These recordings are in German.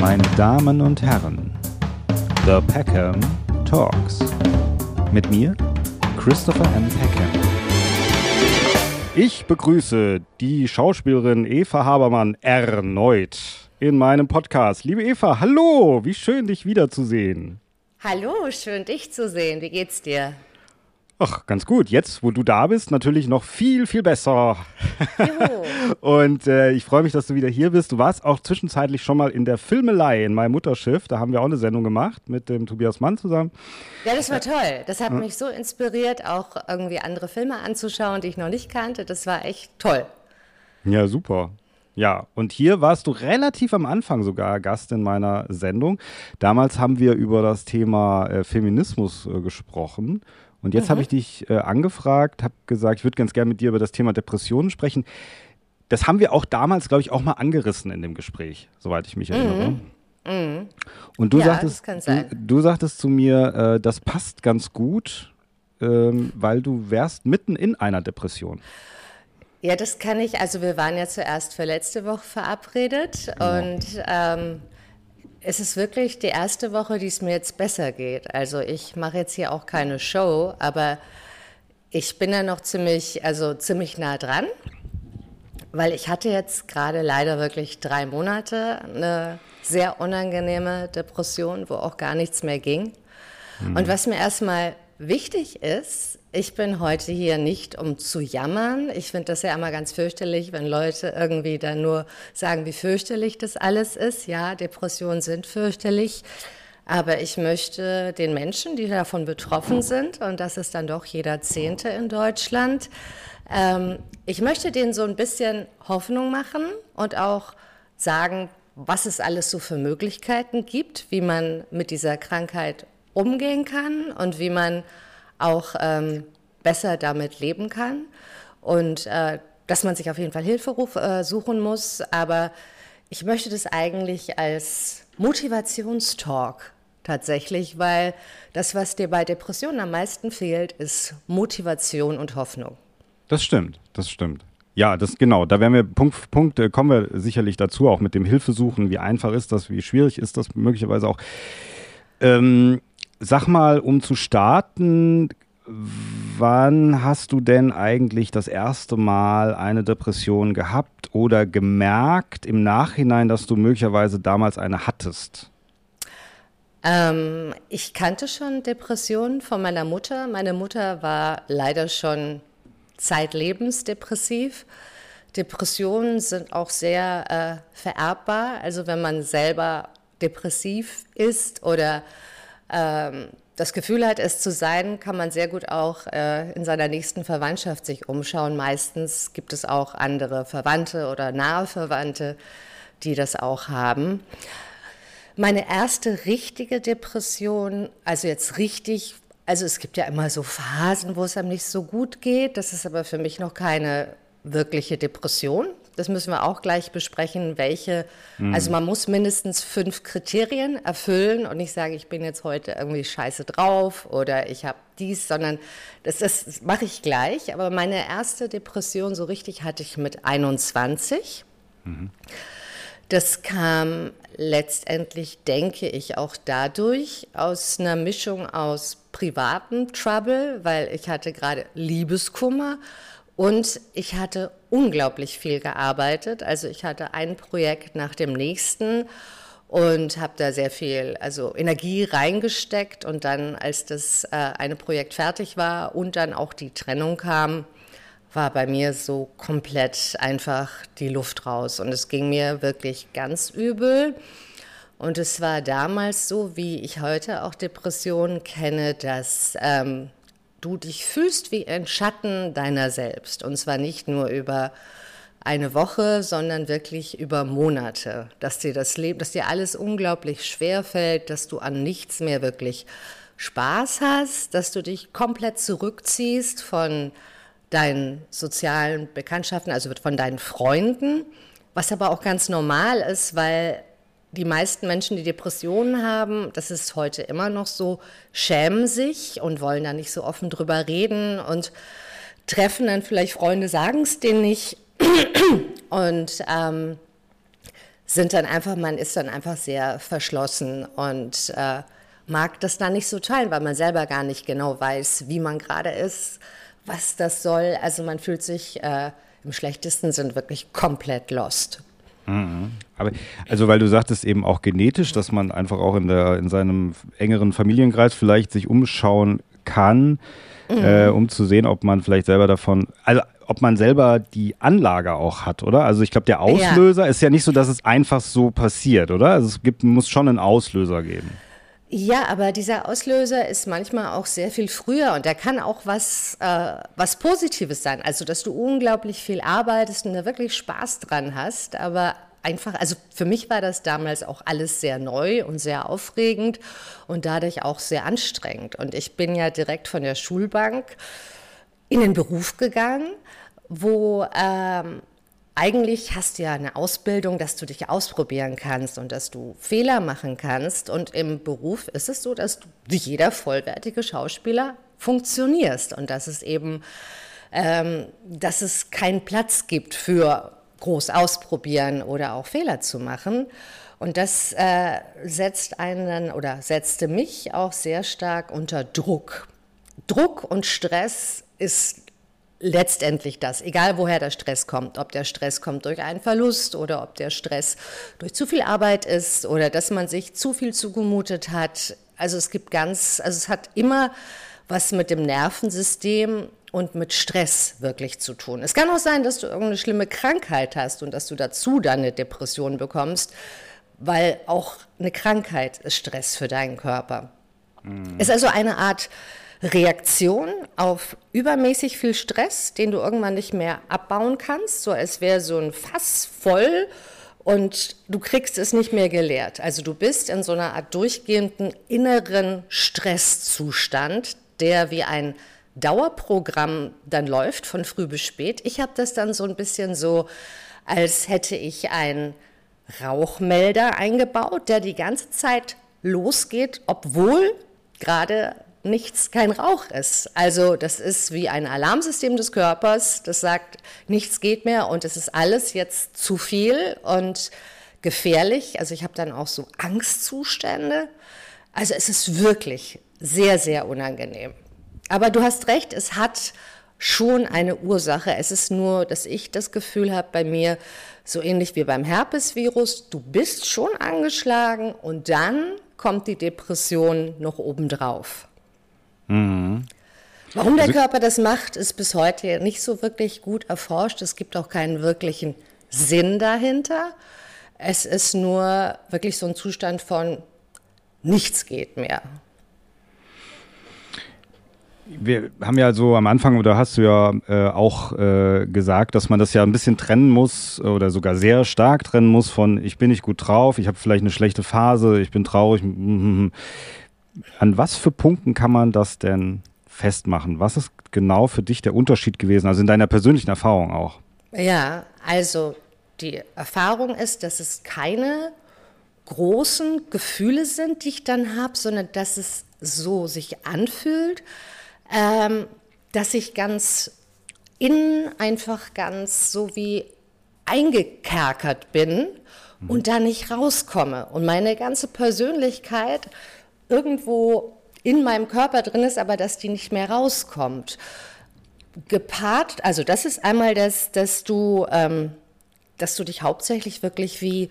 meine Damen und Herren, The Peckham Talks. Mit mir, Christopher M. Peckham. Ich begrüße die Schauspielerin Eva Habermann erneut in meinem Podcast. Liebe Eva, hallo, wie schön dich wiederzusehen. Hallo, schön dich zu sehen. Wie geht's dir? Ach, ganz gut. Jetzt, wo du da bist, natürlich noch viel, viel besser. und äh, ich freue mich, dass du wieder hier bist. Du warst auch zwischenzeitlich schon mal in der Filmelei in meinem Mutterschiff. Da haben wir auch eine Sendung gemacht mit dem Tobias Mann zusammen. Ja, das war toll. Das hat ja. mich so inspiriert, auch irgendwie andere Filme anzuschauen, die ich noch nicht kannte. Das war echt toll. Ja, super. Ja, und hier warst du relativ am Anfang sogar Gast in meiner Sendung. Damals haben wir über das Thema äh, Feminismus äh, gesprochen. Und jetzt mhm. habe ich dich äh, angefragt, habe gesagt, ich würde ganz gerne mit dir über das Thema Depressionen sprechen. Das haben wir auch damals, glaube ich, auch mal angerissen in dem Gespräch, soweit ich mich erinnere. Mhm. Mhm. Und du, ja, sagtest, du, du, sagtest zu mir, äh, das passt ganz gut, ähm, weil du wärst mitten in einer Depression. Ja, das kann ich. Also wir waren ja zuerst für letzte Woche verabredet ja. und ähm, es ist wirklich die erste Woche, die es mir jetzt besser geht. Also ich mache jetzt hier auch keine Show, aber ich bin da noch ziemlich, also ziemlich nah dran, weil ich hatte jetzt gerade leider wirklich drei Monate eine sehr unangenehme Depression, wo auch gar nichts mehr ging. Mhm. Und was mir erstmal wichtig ist, ich bin heute hier nicht, um zu jammern. Ich finde das ja immer ganz fürchterlich, wenn Leute irgendwie dann nur sagen, wie fürchterlich das alles ist. Ja, Depressionen sind fürchterlich. Aber ich möchte den Menschen, die davon betroffen sind, und das ist dann doch jeder Zehnte in Deutschland, ähm, ich möchte denen so ein bisschen Hoffnung machen und auch sagen, was es alles so für Möglichkeiten gibt, wie man mit dieser Krankheit umgehen kann und wie man auch ähm, besser damit leben kann und äh, dass man sich auf jeden Fall Hilfe äh, suchen muss. Aber ich möchte das eigentlich als Motivationstalk tatsächlich, weil das, was dir bei Depressionen am meisten fehlt, ist Motivation und Hoffnung. Das stimmt, das stimmt. Ja, das genau. Da werden wir Punkt, Punkt äh, kommen wir sicherlich dazu, auch mit dem Hilfesuchen. Wie einfach ist das? Wie schwierig ist das möglicherweise auch? Ähm, sag mal, um zu starten, wann hast du denn eigentlich das erste Mal eine Depression gehabt oder gemerkt im Nachhinein, dass du möglicherweise damals eine hattest? Ähm, ich kannte schon Depressionen von meiner Mutter. Meine Mutter war leider schon zeitlebens depressiv. Depressionen sind auch sehr äh, vererbbar. Also wenn man selber depressiv ist oder ähm, das Gefühl hat, es zu sein, kann man sehr gut auch äh, in seiner nächsten Verwandtschaft sich umschauen. Meistens gibt es auch andere Verwandte oder nahe Verwandte, die das auch haben. Meine erste richtige Depression, also jetzt richtig, also es gibt ja immer so Phasen, wo es einem nicht so gut geht. Das ist aber für mich noch keine wirkliche Depression. Das müssen wir auch gleich besprechen, welche. Mhm. Also man muss mindestens fünf Kriterien erfüllen und nicht sagen, ich bin jetzt heute irgendwie scheiße drauf oder ich habe dies, sondern das, das mache ich gleich. Aber meine erste Depression so richtig hatte ich mit 21. Mhm. Das kam letztendlich, denke ich, auch dadurch aus einer Mischung aus privatem Trouble, weil ich hatte gerade Liebeskummer und ich hatte unglaublich viel gearbeitet. Also ich hatte ein Projekt nach dem nächsten und habe da sehr viel also Energie reingesteckt. Und dann, als das äh, eine Projekt fertig war und dann auch die Trennung kam, war bei mir so komplett einfach die Luft raus. Und es ging mir wirklich ganz übel. Und es war damals so, wie ich heute auch Depressionen kenne, dass ähm, du dich fühlst wie ein Schatten deiner selbst. Und zwar nicht nur über eine Woche, sondern wirklich über Monate, dass dir das Leben, dass dir alles unglaublich schwer fällt, dass du an nichts mehr wirklich Spaß hast, dass du dich komplett zurückziehst von deinen sozialen Bekanntschaften, also von deinen Freunden, was aber auch ganz normal ist, weil die meisten Menschen, die Depressionen haben, das ist heute immer noch so, schämen sich und wollen da nicht so offen drüber reden und treffen dann vielleicht Freunde, sagen es denen nicht und ähm, sind dann einfach, man ist dann einfach sehr verschlossen und äh, mag das dann nicht so teilen, weil man selber gar nicht genau weiß, wie man gerade ist, was das soll. Also man fühlt sich äh, im schlechtesten Sinn wirklich komplett lost. Mhm. Aber also weil du sagtest eben auch genetisch, dass man einfach auch in der in seinem engeren Familienkreis vielleicht sich umschauen kann, mhm. äh, um zu sehen, ob man vielleicht selber davon, also ob man selber die Anlage auch hat, oder? Also ich glaube, der Auslöser ja. ist ja nicht so, dass es einfach so passiert, oder? Also es gibt, muss schon einen Auslöser geben. Ja, aber dieser Auslöser ist manchmal auch sehr viel früher und der kann auch was, äh, was Positives sein. Also, dass du unglaublich viel arbeitest und da wirklich Spaß dran hast, aber einfach, also für mich war das damals auch alles sehr neu und sehr aufregend und dadurch auch sehr anstrengend. Und ich bin ja direkt von der Schulbank in den Beruf gegangen, wo ähm, eigentlich hast du ja eine Ausbildung, dass du dich ausprobieren kannst und dass du Fehler machen kannst. Und im Beruf ist es so, dass du wie jeder vollwertige Schauspieler funktionierst und dass es eben, ähm, dass es keinen Platz gibt für groß ausprobieren oder auch Fehler zu machen. Und das äh, setzt einen oder setzte mich auch sehr stark unter Druck. Druck und Stress ist letztendlich das, egal woher der Stress kommt, ob der Stress kommt durch einen Verlust oder ob der Stress durch zu viel Arbeit ist oder dass man sich zu viel zugemutet hat. Also es gibt ganz, also es hat immer was mit dem Nervensystem und mit Stress wirklich zu tun. Es kann auch sein, dass du irgendeine schlimme Krankheit hast und dass du dazu dann eine Depression bekommst, weil auch eine Krankheit ist Stress für deinen Körper. Mhm. Es ist also eine Art Reaktion auf übermäßig viel Stress, den du irgendwann nicht mehr abbauen kannst, so als wäre so ein Fass voll und du kriegst es nicht mehr geleert. Also du bist in so einer Art durchgehenden inneren Stresszustand, der wie ein Dauerprogramm dann läuft von früh bis spät. Ich habe das dann so ein bisschen so, als hätte ich einen Rauchmelder eingebaut, der die ganze Zeit losgeht, obwohl gerade nichts kein Rauch ist. Also das ist wie ein Alarmsystem des Körpers, das sagt, nichts geht mehr und es ist alles jetzt zu viel und gefährlich. Also ich habe dann auch so Angstzustände. Also es ist wirklich sehr, sehr unangenehm. Aber du hast recht, es hat schon eine Ursache. Es ist nur, dass ich das Gefühl habe bei mir, so ähnlich wie beim Herpesvirus, du bist schon angeschlagen und dann kommt die Depression noch obendrauf. Mhm. Warum der also, Körper das macht, ist bis heute nicht so wirklich gut erforscht. Es gibt auch keinen wirklichen Sinn dahinter. Es ist nur wirklich so ein Zustand von nichts geht mehr. Wir haben ja so am Anfang, oder hast du ja äh, auch äh, gesagt, dass man das ja ein bisschen trennen muss oder sogar sehr stark trennen muss von ich bin nicht gut drauf, ich habe vielleicht eine schlechte Phase, ich bin traurig. An was für Punkten kann man das denn festmachen? Was ist genau für dich der Unterschied gewesen, also in deiner persönlichen Erfahrung auch? Ja, also die Erfahrung ist, dass es keine großen Gefühle sind, die ich dann habe, sondern dass es so sich anfühlt, ähm, dass ich ganz innen einfach ganz so wie eingekerkert bin mhm. und da nicht rauskomme. Und meine ganze Persönlichkeit irgendwo in meinem Körper drin ist, aber dass die nicht mehr rauskommt. Gepaart, also das ist einmal das, dass du, ähm, dass du dich hauptsächlich wirklich wie,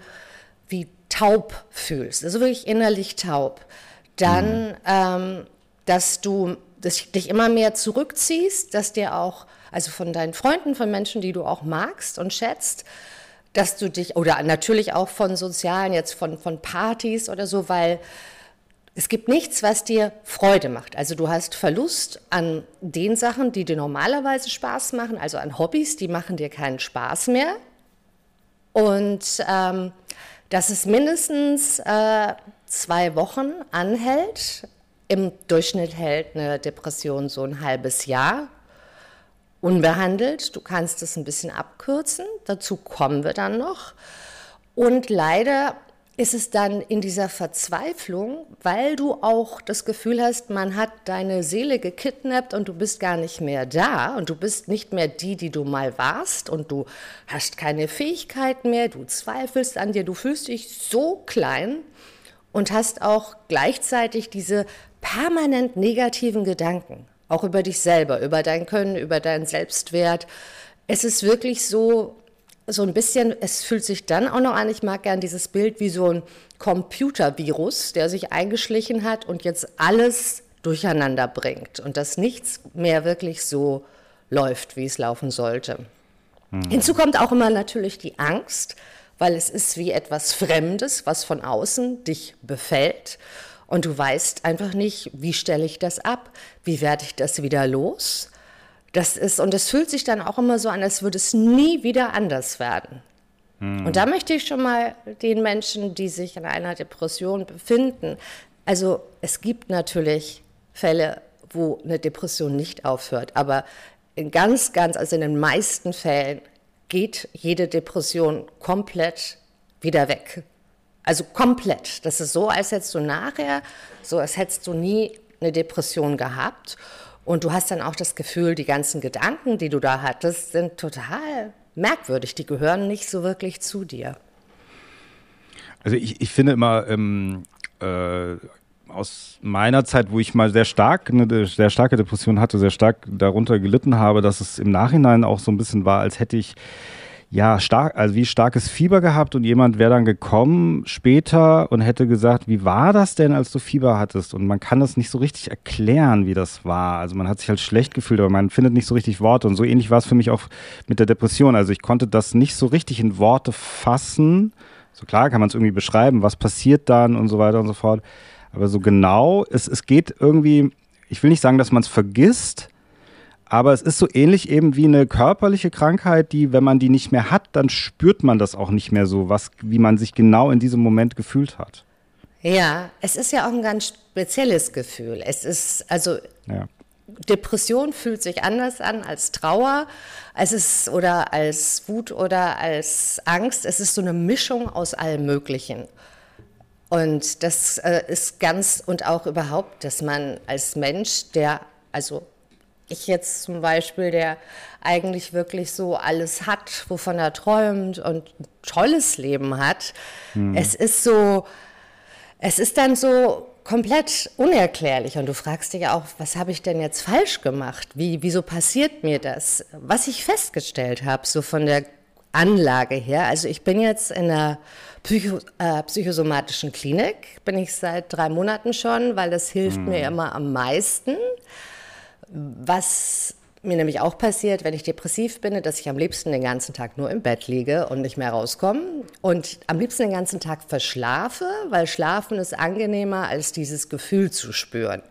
wie taub fühlst, also wirklich innerlich taub. Dann, mhm. ähm, dass du dass dich immer mehr zurückziehst, dass dir auch, also von deinen Freunden, von Menschen, die du auch magst und schätzt, dass du dich, oder natürlich auch von sozialen, jetzt von, von Partys oder so, weil es gibt nichts, was dir Freude macht. Also du hast Verlust an den Sachen, die dir normalerweise Spaß machen, also an Hobbys, die machen dir keinen Spaß mehr. Und ähm, dass es mindestens äh, zwei Wochen anhält. Im Durchschnitt hält eine Depression so ein halbes Jahr unbehandelt. Du kannst es ein bisschen abkürzen. Dazu kommen wir dann noch. Und leider ist es dann in dieser Verzweiflung, weil du auch das Gefühl hast, man hat deine Seele gekidnappt und du bist gar nicht mehr da und du bist nicht mehr die, die du mal warst und du hast keine Fähigkeit mehr, du zweifelst an dir, du fühlst dich so klein und hast auch gleichzeitig diese permanent negativen Gedanken, auch über dich selber, über dein Können, über deinen Selbstwert. Es ist wirklich so, so ein bisschen, es fühlt sich dann auch noch an, ich mag gern dieses Bild wie so ein Computervirus, der sich eingeschlichen hat und jetzt alles durcheinander bringt und dass nichts mehr wirklich so läuft, wie es laufen sollte. Mhm. Hinzu kommt auch immer natürlich die Angst, weil es ist wie etwas Fremdes, was von außen dich befällt und du weißt einfach nicht, wie stelle ich das ab, wie werde ich das wieder los das ist, und es fühlt sich dann auch immer so an, als würde es nie wieder anders werden. Hm. Und da möchte ich schon mal den Menschen, die sich in einer Depression befinden, also es gibt natürlich Fälle, wo eine Depression nicht aufhört, aber in ganz, ganz, also in den meisten Fällen geht jede Depression komplett wieder weg. Also komplett. Das ist so, als hättest du nachher, so als hättest du nie eine Depression gehabt. Und du hast dann auch das Gefühl, die ganzen Gedanken, die du da hattest, sind total merkwürdig. Die gehören nicht so wirklich zu dir. Also ich, ich finde immer ähm, äh, aus meiner Zeit, wo ich mal sehr stark eine sehr starke Depression hatte, sehr stark darunter gelitten habe, dass es im Nachhinein auch so ein bisschen war, als hätte ich ja, stark, also wie starkes Fieber gehabt und jemand wäre dann gekommen später und hätte gesagt, wie war das denn, als du Fieber hattest? Und man kann das nicht so richtig erklären, wie das war. Also man hat sich halt schlecht gefühlt, aber man findet nicht so richtig Worte. Und so ähnlich war es für mich auch mit der Depression. Also ich konnte das nicht so richtig in Worte fassen. So klar kann man es irgendwie beschreiben, was passiert dann und so weiter und so fort. Aber so genau, es, es geht irgendwie, ich will nicht sagen, dass man es vergisst, aber es ist so ähnlich eben wie eine körperliche Krankheit, die, wenn man die nicht mehr hat, dann spürt man das auch nicht mehr so, was, wie man sich genau in diesem Moment gefühlt hat. Ja, es ist ja auch ein ganz spezielles Gefühl. Es ist, also ja. Depression fühlt sich anders an als Trauer, als es oder als Wut oder als Angst. Es ist so eine Mischung aus allem Möglichen. Und das äh, ist ganz und auch überhaupt, dass man als Mensch, der also ich jetzt zum Beispiel, der eigentlich wirklich so alles hat, wovon er träumt und ein tolles Leben hat, hm. es ist so, es ist dann so komplett unerklärlich und du fragst dich auch, was habe ich denn jetzt falsch gemacht? Wie, wieso passiert mir das? Was ich festgestellt habe, so von der Anlage her, also ich bin jetzt in einer Psycho, äh, psychosomatischen Klinik, bin ich seit drei Monaten schon, weil das hilft hm. mir immer am meisten. Was mir nämlich auch passiert, wenn ich depressiv bin, dass ich am liebsten den ganzen Tag nur im Bett liege und nicht mehr rauskomme und am liebsten den ganzen Tag verschlafe, weil Schlafen ist angenehmer, als dieses Gefühl zu spüren.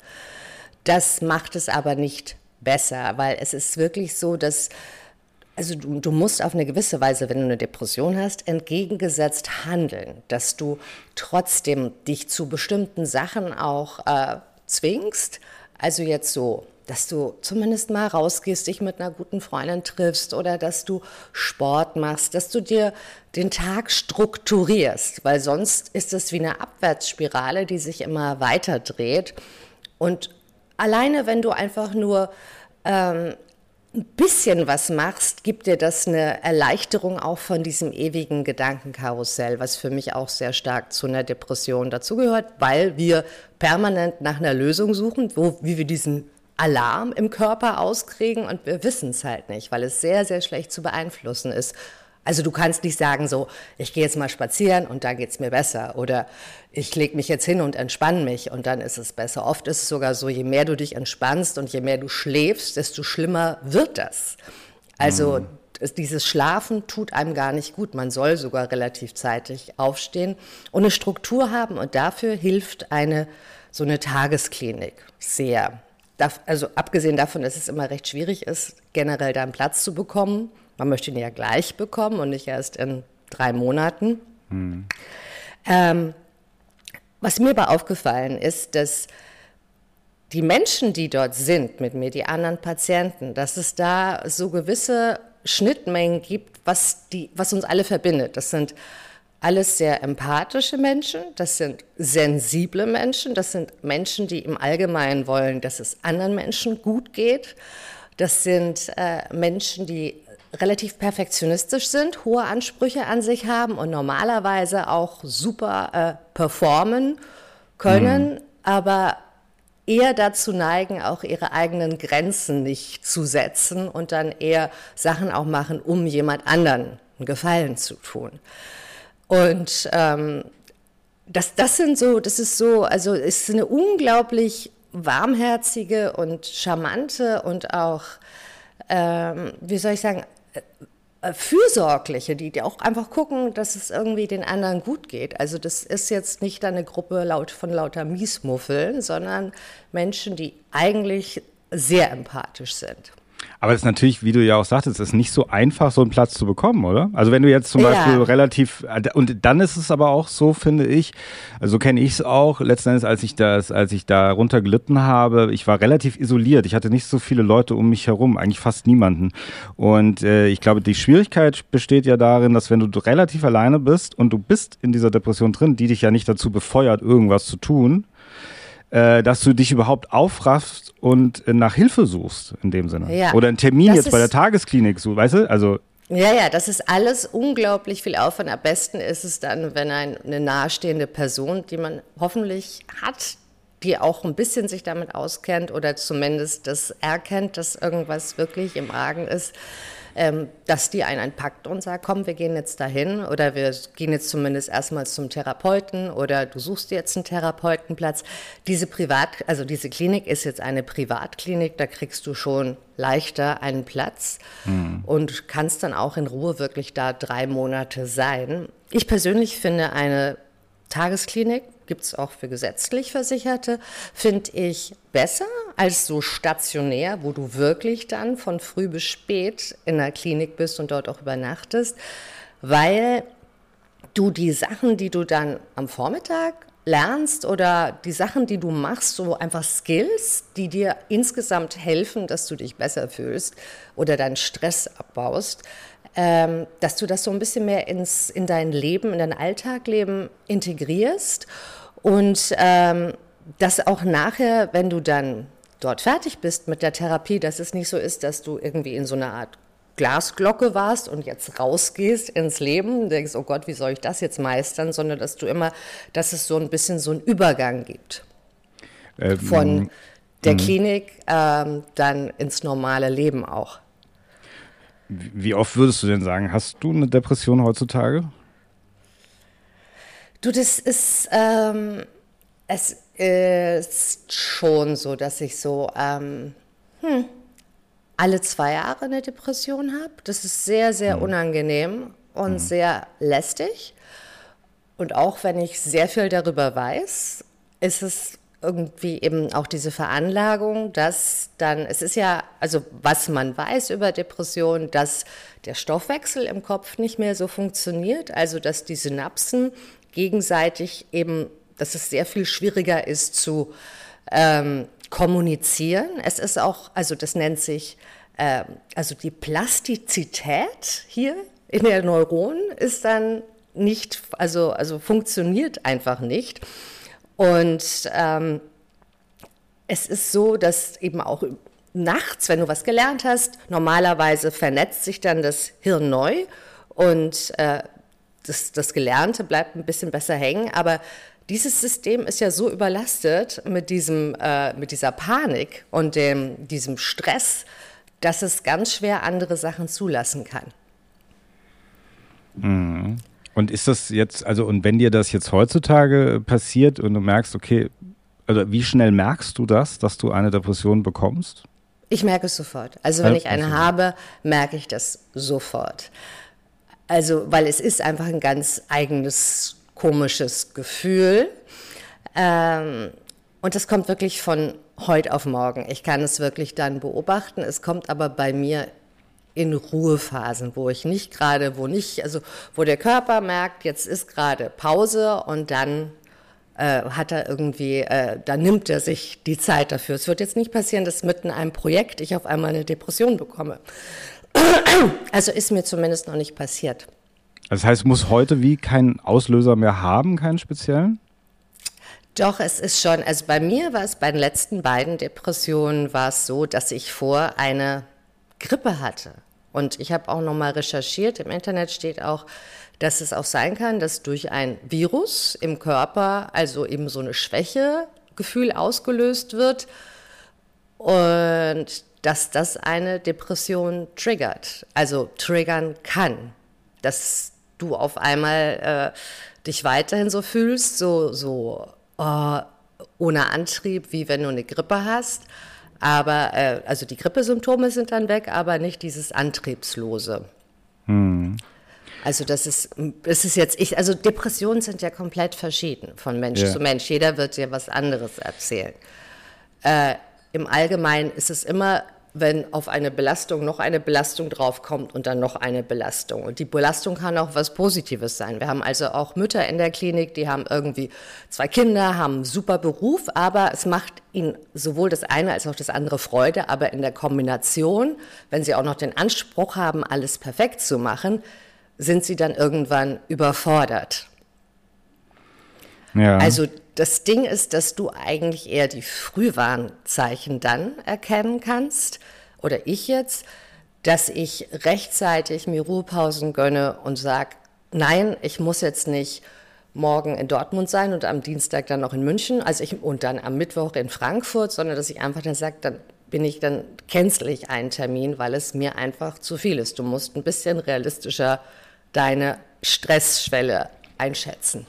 Das macht es aber nicht besser, weil es ist wirklich so, dass also du, du, musst auf eine gewisse Weise, wenn du eine Depression hast, entgegengesetzt handeln, dass du trotzdem dich zu bestimmten Sachen auch äh, zwingst. Also jetzt so dass du zumindest mal rausgehst, dich mit einer guten Freundin triffst oder dass du Sport machst, dass du dir den Tag strukturierst, weil sonst ist es wie eine Abwärtsspirale, die sich immer weiter dreht. Und alleine, wenn du einfach nur ähm, ein bisschen was machst, gibt dir das eine Erleichterung auch von diesem ewigen Gedankenkarussell, was für mich auch sehr stark zu einer Depression dazugehört, weil wir permanent nach einer Lösung suchen, wo, wie wir diesen Alarm im Körper auskriegen und wir wissen es halt nicht, weil es sehr, sehr schlecht zu beeinflussen ist. Also du kannst nicht sagen so, ich gehe jetzt mal spazieren und dann geht es mir besser oder ich lege mich jetzt hin und entspanne mich und dann ist es besser. Oft ist es sogar so, je mehr du dich entspannst und je mehr du schläfst, desto schlimmer wird das. Also mhm. dieses Schlafen tut einem gar nicht gut. Man soll sogar relativ zeitig aufstehen und eine Struktur haben und dafür hilft eine so eine Tagesklinik sehr also abgesehen davon, dass es immer recht schwierig ist, generell da einen Platz zu bekommen. Man möchte ihn ja gleich bekommen und nicht erst in drei Monaten. Mhm. Ähm, was mir aber aufgefallen ist, dass die Menschen, die dort sind mit mir, die anderen Patienten, dass es da so gewisse Schnittmengen gibt, was, die, was uns alle verbindet. Das sind alles sehr empathische Menschen, das sind sensible Menschen, das sind Menschen, die im Allgemeinen wollen, dass es anderen Menschen gut geht. Das sind äh, Menschen, die relativ perfektionistisch sind, hohe Ansprüche an sich haben und normalerweise auch super äh, performen können, mhm. aber eher dazu neigen, auch ihre eigenen Grenzen nicht zu setzen und dann eher Sachen auch machen, um jemand anderen einen Gefallen zu tun. Und ähm, das, das sind so, das ist so, also es ist eine unglaublich warmherzige und charmante und auch, ähm, wie soll ich sagen, äh, fürsorgliche, die, die auch einfach gucken, dass es irgendwie den anderen gut geht. Also das ist jetzt nicht eine Gruppe laut, von lauter Miesmuffeln, sondern Menschen, die eigentlich sehr empathisch sind. Aber es ist natürlich, wie du ja auch sagtest, es ist nicht so einfach, so einen Platz zu bekommen, oder? Also wenn du jetzt zum ja. Beispiel relativ, und dann ist es aber auch so, finde ich, also so kenne ich es auch, letzten Endes, als ich das, als ich da runter gelitten habe, ich war relativ isoliert. Ich hatte nicht so viele Leute um mich herum, eigentlich fast niemanden. Und äh, ich glaube, die Schwierigkeit besteht ja darin, dass wenn du relativ alleine bist und du bist in dieser Depression drin, die dich ja nicht dazu befeuert, irgendwas zu tun, äh, dass du dich überhaupt aufraffst und äh, nach Hilfe suchst in dem Sinne. Ja, Oder einen Termin jetzt bei der Tagesklinik, so, weißt du? Also ja, ja, das ist alles unglaublich viel Aufwand. Am besten ist es dann, wenn ein, eine nahestehende Person, die man hoffentlich hat, die auch ein bisschen sich damit auskennt oder zumindest das erkennt, dass irgendwas wirklich im Argen ist, ähm, dass die einen packt und sagt, komm, wir gehen jetzt dahin oder wir gehen jetzt zumindest erstmal zum Therapeuten oder du suchst jetzt einen Therapeutenplatz. Diese Privat, also diese Klinik ist jetzt eine Privatklinik, da kriegst du schon leichter einen Platz mhm. und kannst dann auch in Ruhe wirklich da drei Monate sein. Ich persönlich finde eine Tagesklinik gibt es auch für gesetzlich Versicherte, finde ich besser als so stationär, wo du wirklich dann von früh bis spät in der Klinik bist und dort auch übernachtest, weil du die Sachen, die du dann am Vormittag lernst oder die Sachen, die du machst, so einfach Skills, die dir insgesamt helfen, dass du dich besser fühlst oder deinen Stress abbaust, ähm, dass du das so ein bisschen mehr ins, in dein Leben, in dein Alltagleben integrierst und ähm, dass auch nachher, wenn du dann dort fertig bist mit der Therapie, dass es nicht so ist, dass du irgendwie in so einer Art Glasglocke warst und jetzt rausgehst ins Leben, denkst, oh Gott, wie soll ich das jetzt meistern, sondern dass du immer, dass es so ein bisschen so einen Übergang gibt. Ähm, von der mh. Klinik ähm, dann ins normale Leben auch. Wie oft würdest du denn sagen, hast du eine Depression heutzutage? Du, das ist, ähm, es ist schon so, dass ich so ähm, hm, alle zwei Jahre eine Depression habe. Das ist sehr, sehr mhm. unangenehm und mhm. sehr lästig. Und auch wenn ich sehr viel darüber weiß, ist es irgendwie eben auch diese Veranlagung, dass dann, es ist ja, also was man weiß über Depressionen, dass der Stoffwechsel im Kopf nicht mehr so funktioniert, also dass die Synapsen gegenseitig eben, dass es sehr viel schwieriger ist zu ähm, kommunizieren. Es ist auch, also das nennt sich, äh, also die Plastizität hier in der Neuronen ist dann nicht, also, also funktioniert einfach nicht. Und ähm, es ist so, dass eben auch nachts, wenn du was gelernt hast, normalerweise vernetzt sich dann das Hirn neu und äh, das, das Gelernte bleibt ein bisschen besser hängen. Aber dieses System ist ja so überlastet mit, diesem, äh, mit dieser Panik und dem, diesem Stress, dass es ganz schwer andere Sachen zulassen kann. Mhm. Und ist das jetzt, also, und wenn dir das jetzt heutzutage passiert und du merkst, okay, also wie schnell merkst du das, dass du eine Depression bekommst? Ich merke es sofort. Also wenn ich eine habe, merke ich das sofort. Also, weil es ist einfach ein ganz eigenes, komisches Gefühl. Ähm, und das kommt wirklich von heute auf morgen. Ich kann es wirklich dann beobachten. Es kommt aber bei mir in Ruhephasen, wo ich nicht gerade, wo nicht, also wo der Körper merkt, jetzt ist gerade Pause und dann äh, hat er irgendwie, äh, dann nimmt er sich die Zeit dafür. Es wird jetzt nicht passieren, dass mitten in einem Projekt ich auf einmal eine Depression bekomme. Also ist mir zumindest noch nicht passiert. Das heißt, muss heute wie keinen Auslöser mehr haben, keinen speziellen? Doch, es ist schon, also bei mir war es bei den letzten beiden Depressionen war es so, dass ich vor eine Grippe hatte. Und ich habe auch nochmal recherchiert, im Internet steht auch, dass es auch sein kann, dass durch ein Virus im Körper also eben so eine Schwächegefühl ausgelöst wird und dass das eine Depression triggert, also triggern kann, dass du auf einmal äh, dich weiterhin so fühlst, so, so oh, ohne Antrieb, wie wenn du eine Grippe hast. Aber, äh, also die Grippesymptome sind dann weg, aber nicht dieses Antriebslose. Hm. Also das ist, das ist jetzt, ich, also Depressionen sind ja komplett verschieden von Mensch ja. zu Mensch. Jeder wird dir was anderes erzählen. Äh, Im Allgemeinen ist es immer wenn auf eine Belastung noch eine Belastung draufkommt und dann noch eine Belastung. Und die Belastung kann auch was Positives sein. Wir haben also auch Mütter in der Klinik, die haben irgendwie zwei Kinder, haben einen super Beruf, aber es macht ihnen sowohl das eine als auch das andere Freude. Aber in der Kombination, wenn sie auch noch den Anspruch haben, alles perfekt zu machen, sind sie dann irgendwann überfordert. Ja. Also das Ding ist, dass du eigentlich eher die Frühwarnzeichen dann erkennen kannst, oder ich jetzt, dass ich rechtzeitig mir Ruhepausen gönne und sage, nein, ich muss jetzt nicht morgen in Dortmund sein und am Dienstag dann noch in München, also ich, und dann am Mittwoch in Frankfurt, sondern dass ich einfach dann sage, dann bin ich dann känzlich einen Termin, weil es mir einfach zu viel ist. Du musst ein bisschen realistischer deine Stressschwelle einschätzen.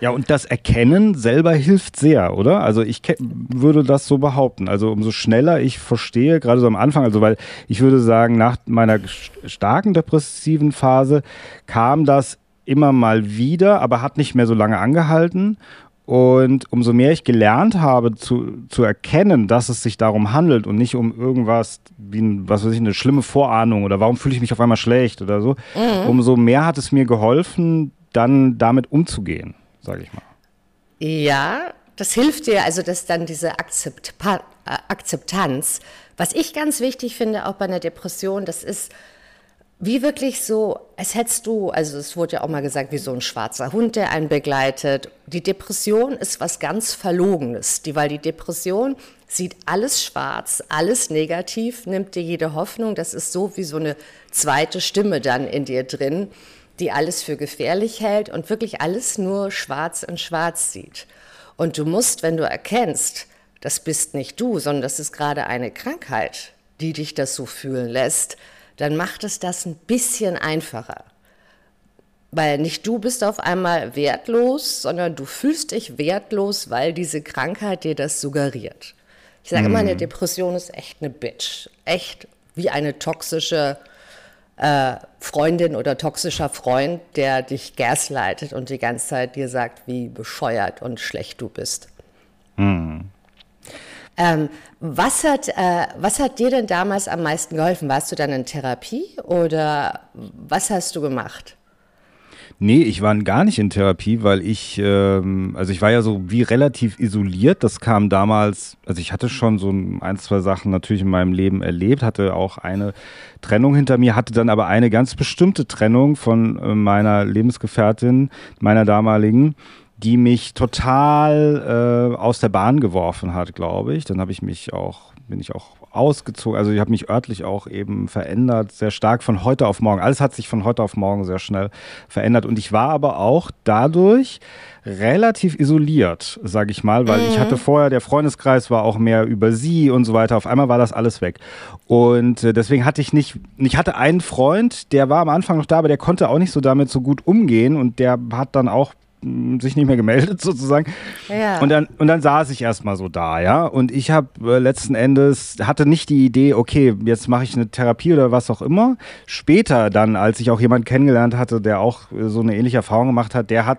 Ja, und das Erkennen selber hilft sehr, oder? Also ich würde das so behaupten. Also umso schneller ich verstehe, gerade so am Anfang, also weil ich würde sagen, nach meiner starken depressiven Phase kam das immer mal wieder, aber hat nicht mehr so lange angehalten. Und umso mehr ich gelernt habe zu, zu erkennen, dass es sich darum handelt und nicht um irgendwas wie ein, was weiß ich, eine schlimme Vorahnung oder warum fühle ich mich auf einmal schlecht oder so, mhm. umso mehr hat es mir geholfen, dann damit umzugehen sage ich mal. Ja, das hilft dir, also dass dann diese Akzepta äh, Akzeptanz. Was ich ganz wichtig finde, auch bei einer Depression, das ist wie wirklich so, als hättest du, also es wurde ja auch mal gesagt, wie so ein schwarzer Hund, der einen begleitet. Die Depression ist was ganz Verlogenes, die, weil die Depression sieht alles schwarz, alles negativ, nimmt dir jede Hoffnung. Das ist so wie so eine zweite Stimme dann in dir drin die alles für gefährlich hält und wirklich alles nur schwarz in schwarz sieht. Und du musst, wenn du erkennst, das bist nicht du, sondern das ist gerade eine Krankheit, die dich das so fühlen lässt, dann macht es das ein bisschen einfacher. Weil nicht du bist auf einmal wertlos, sondern du fühlst dich wertlos, weil diese Krankheit dir das suggeriert. Ich sage immer, eine mhm. Depression ist echt eine Bitch. Echt wie eine toxische äh, Freundin oder toxischer Freund, der dich gaslightet und die ganze Zeit dir sagt, wie bescheuert und schlecht du bist. Hm. Ähm, was, hat, äh, was hat dir denn damals am meisten geholfen? Warst du dann in Therapie oder was hast du gemacht? Nee, ich war gar nicht in Therapie, weil ich, ähm, also ich war ja so wie relativ isoliert. Das kam damals, also ich hatte schon so ein, zwei Sachen natürlich in meinem Leben erlebt, hatte auch eine Trennung hinter mir, hatte dann aber eine ganz bestimmte Trennung von äh, meiner Lebensgefährtin, meiner damaligen die mich total äh, aus der Bahn geworfen hat, glaube ich. Dann habe ich mich auch, bin ich auch ausgezogen. Also ich habe mich örtlich auch eben verändert, sehr stark von heute auf morgen. Alles hat sich von heute auf morgen sehr schnell verändert. Und ich war aber auch dadurch relativ isoliert, sage ich mal, weil mhm. ich hatte vorher, der Freundeskreis war auch mehr über sie und so weiter. Auf einmal war das alles weg. Und äh, deswegen hatte ich nicht, ich hatte einen Freund, der war am Anfang noch da, aber der konnte auch nicht so damit so gut umgehen und der hat dann auch sich nicht mehr gemeldet sozusagen. Ja. Und dann und dann saß ich erstmal so da, ja. Und ich habe äh, letzten Endes hatte nicht die Idee, okay, jetzt mache ich eine Therapie oder was auch immer. Später dann, als ich auch jemanden kennengelernt hatte, der auch äh, so eine ähnliche Erfahrung gemacht hat, der hat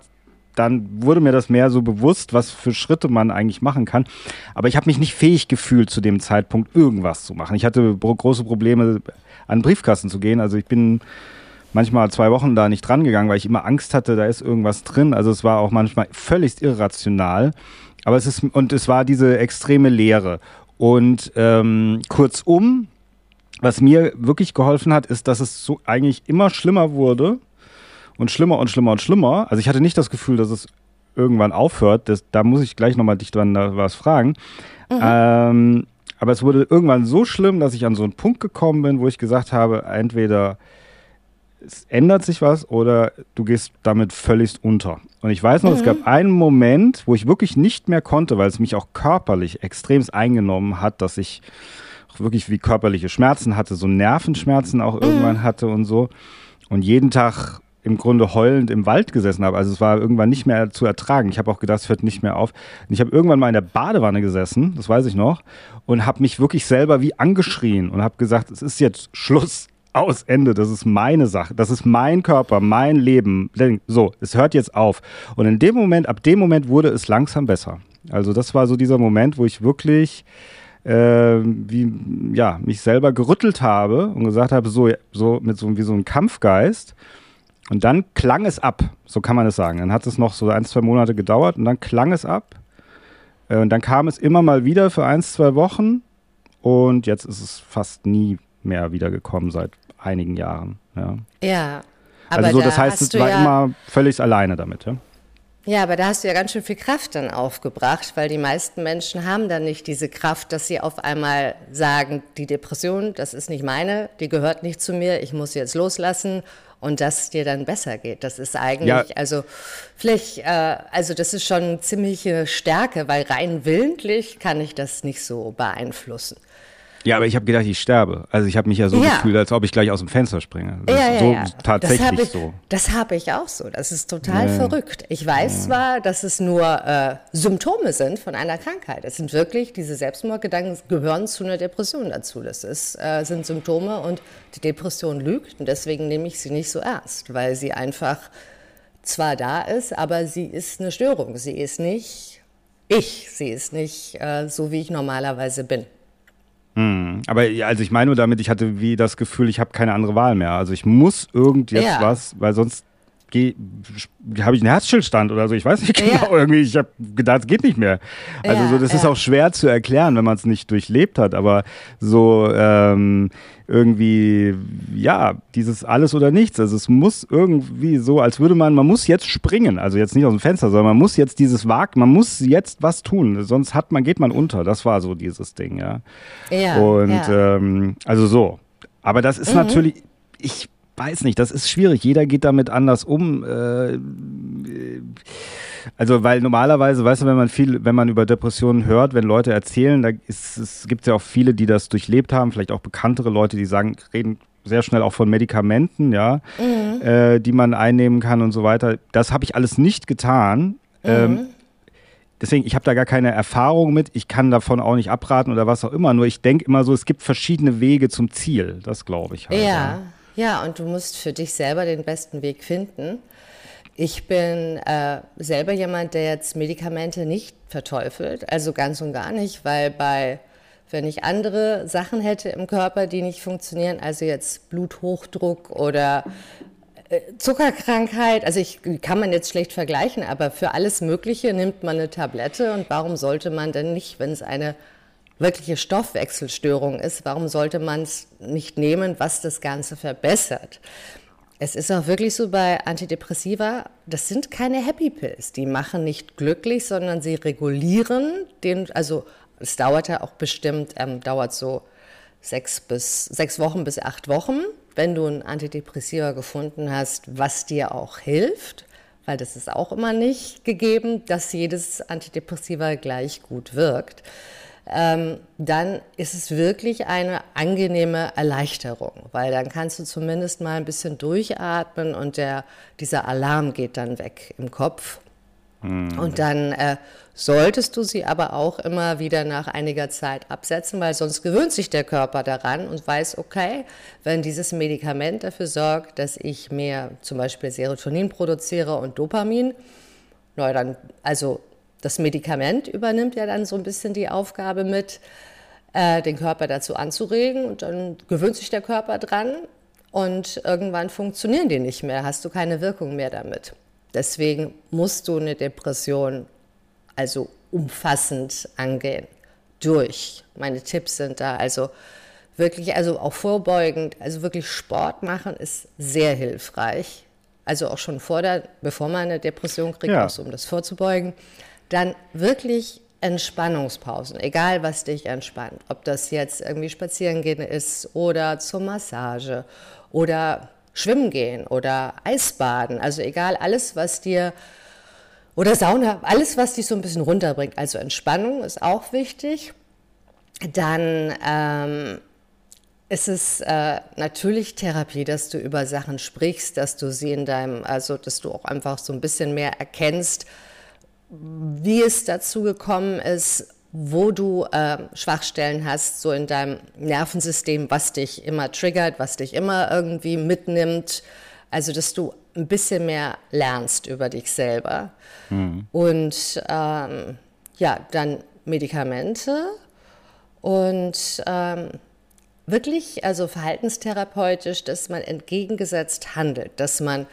dann wurde mir das mehr so bewusst, was für Schritte man eigentlich machen kann. Aber ich habe mich nicht fähig gefühlt zu dem Zeitpunkt irgendwas zu machen. Ich hatte große Probleme an den Briefkasten zu gehen. Also ich bin manchmal zwei Wochen da nicht dran gegangen, weil ich immer Angst hatte, da ist irgendwas drin. Also es war auch manchmal völlig irrational. Aber es ist, und es war diese extreme Leere. Und ähm, kurzum, was mir wirklich geholfen hat, ist, dass es so eigentlich immer schlimmer wurde und schlimmer und schlimmer und schlimmer. Also ich hatte nicht das Gefühl, dass es irgendwann aufhört. Das, da muss ich gleich nochmal dich dran was fragen. Mhm. Ähm, aber es wurde irgendwann so schlimm, dass ich an so einen Punkt gekommen bin, wo ich gesagt habe, entweder es ändert sich was oder du gehst damit völligst unter. Und ich weiß noch, mhm. es gab einen Moment, wo ich wirklich nicht mehr konnte, weil es mich auch körperlich extremst eingenommen hat, dass ich wirklich wie körperliche Schmerzen hatte, so Nervenschmerzen auch irgendwann mhm. hatte und so. Und jeden Tag im Grunde heulend im Wald gesessen habe. Also es war irgendwann nicht mehr zu ertragen. Ich habe auch gedacht, es hört nicht mehr auf. Und ich habe irgendwann mal in der Badewanne gesessen, das weiß ich noch, und habe mich wirklich selber wie angeschrien und habe gesagt, es ist jetzt Schluss. Aus, Ende. Das ist meine Sache. Das ist mein Körper, mein Leben. So, es hört jetzt auf. Und in dem Moment, ab dem Moment wurde es langsam besser. Also das war so dieser Moment, wo ich wirklich äh, wie, ja, mich selber gerüttelt habe und gesagt habe, so, so mit so wie so einem Kampfgeist. Und dann klang es ab, so kann man es sagen. Dann hat es noch so ein, zwei Monate gedauert und dann klang es ab. Äh, und dann kam es immer mal wieder für ein, zwei Wochen. Und jetzt ist es fast nie mehr wiedergekommen seit einigen Jahren. Ja. ja also so, das heißt, es war ja immer völlig alleine damit. Ja? Ja, aber da hast du ja ganz schön viel Kraft dann aufgebracht, weil die meisten Menschen haben dann nicht diese Kraft, dass sie auf einmal sagen, die Depression, das ist nicht meine, die gehört nicht zu mir, ich muss sie jetzt loslassen und dass dir dann besser geht. Das ist eigentlich, ja. also vielleicht, äh, also das ist schon ziemliche Stärke, weil rein willentlich kann ich das nicht so beeinflussen. Ja, aber ich habe gedacht, ich sterbe. Also ich habe mich ja so ja. gefühlt, als ob ich gleich aus dem Fenster springe. Das ja, ja, so ja. tatsächlich das ich, so. Das habe ich auch so. Das ist total verrückt. Ich weiß zwar, dass es nur äh, Symptome sind von einer Krankheit. Es sind wirklich, diese Selbstmordgedanken gehören zu einer Depression dazu. Das ist, äh, sind Symptome und die Depression lügt und deswegen nehme ich sie nicht so ernst, weil sie einfach zwar da ist, aber sie ist eine Störung. Sie ist nicht ich. Sie ist nicht äh, so, wie ich normalerweise bin. Hm. Aber also ich meine nur damit, ich hatte wie das Gefühl, ich habe keine andere Wahl mehr. Also ich muss irgend jetzt ja. was, weil sonst habe ich einen Herzstillstand oder so. Ich weiß nicht genau. Ja. Irgendwie, ich habe gedacht, es geht nicht mehr. Also ja, so, das ist auch schwer zu erklären, wenn man es nicht durchlebt hat. Aber so ähm, irgendwie, ja, dieses alles oder nichts. Also es muss irgendwie so, als würde man, man muss jetzt springen. Also jetzt nicht aus dem Fenster, sondern man muss jetzt dieses Wag, man muss jetzt was tun. Sonst hat man, geht man unter. Das war so dieses Ding, ja. Ja. Und ähm, also so. Aber das ist mhm. natürlich, ich weiß nicht, das ist schwierig. Jeder geht damit anders um. Äh, also, weil normalerweise, weißt du, wenn man viel, wenn man über Depressionen hört, wenn Leute erzählen, da ist, es gibt ja auch viele, die das durchlebt haben, vielleicht auch bekanntere Leute, die sagen, reden sehr schnell auch von Medikamenten, ja, mhm. äh, die man einnehmen kann und so weiter. Das habe ich alles nicht getan. Ähm, mhm. Ähm, deswegen, ich habe da gar keine Erfahrung mit. Ich kann davon auch nicht abraten oder was auch immer. Nur ich denke immer so, es gibt verschiedene Wege zum Ziel. Das glaube ich halt. Ja. Ja, und du musst für dich selber den besten Weg finden. Ich bin äh, selber jemand, der jetzt Medikamente nicht verteufelt, also ganz und gar nicht, weil bei, wenn ich andere Sachen hätte im Körper, die nicht funktionieren, also jetzt Bluthochdruck oder äh, Zuckerkrankheit, also ich kann man jetzt schlecht vergleichen, aber für alles Mögliche nimmt man eine Tablette und warum sollte man denn nicht, wenn es eine wirkliche Stoffwechselstörung ist, warum sollte man es nicht nehmen, was das Ganze verbessert? Es ist auch wirklich so bei Antidepressiva, das sind keine Happy Pills. Die machen nicht glücklich, sondern sie regulieren den, also es dauert ja auch bestimmt, ähm, dauert so sechs bis sechs Wochen bis acht Wochen, wenn du ein Antidepressiva gefunden hast, was dir auch hilft, weil das ist auch immer nicht gegeben, dass jedes Antidepressiva gleich gut wirkt ähm, dann ist es wirklich eine angenehme Erleichterung, weil dann kannst du zumindest mal ein bisschen durchatmen und der, dieser Alarm geht dann weg im Kopf. Mhm. Und dann äh, solltest du sie aber auch immer wieder nach einiger Zeit absetzen, weil sonst gewöhnt sich der Körper daran und weiß, okay, wenn dieses Medikament dafür sorgt, dass ich mehr zum Beispiel Serotonin produziere und Dopamin, na, dann, also das Medikament übernimmt ja dann so ein bisschen die Aufgabe mit, äh, den Körper dazu anzuregen und dann gewöhnt sich der Körper dran und irgendwann funktionieren die nicht mehr, hast du keine Wirkung mehr damit. Deswegen musst du eine Depression also umfassend angehen. Durch. Meine Tipps sind da also wirklich, also auch vorbeugend, also wirklich Sport machen ist sehr hilfreich. also auch schon vor der, bevor man eine Depression kriegt, ja. um das vorzubeugen, dann wirklich Entspannungspausen, egal was dich entspannt, ob das jetzt irgendwie spazieren gehen ist oder zur Massage oder schwimmen gehen oder Eisbaden, also egal alles, was dir oder Sauna, alles, was dich so ein bisschen runterbringt. Also Entspannung ist auch wichtig. Dann ähm, ist es äh, natürlich Therapie, dass du über Sachen sprichst, dass du sie in deinem, also dass du auch einfach so ein bisschen mehr erkennst, wie es dazu gekommen ist, wo du äh, Schwachstellen hast, so in deinem Nervensystem, was dich immer triggert, was dich immer irgendwie mitnimmt. Also, dass du ein bisschen mehr lernst über dich selber. Mhm. Und ähm, ja, dann Medikamente und ähm, wirklich, also verhaltenstherapeutisch, dass man entgegengesetzt handelt, dass man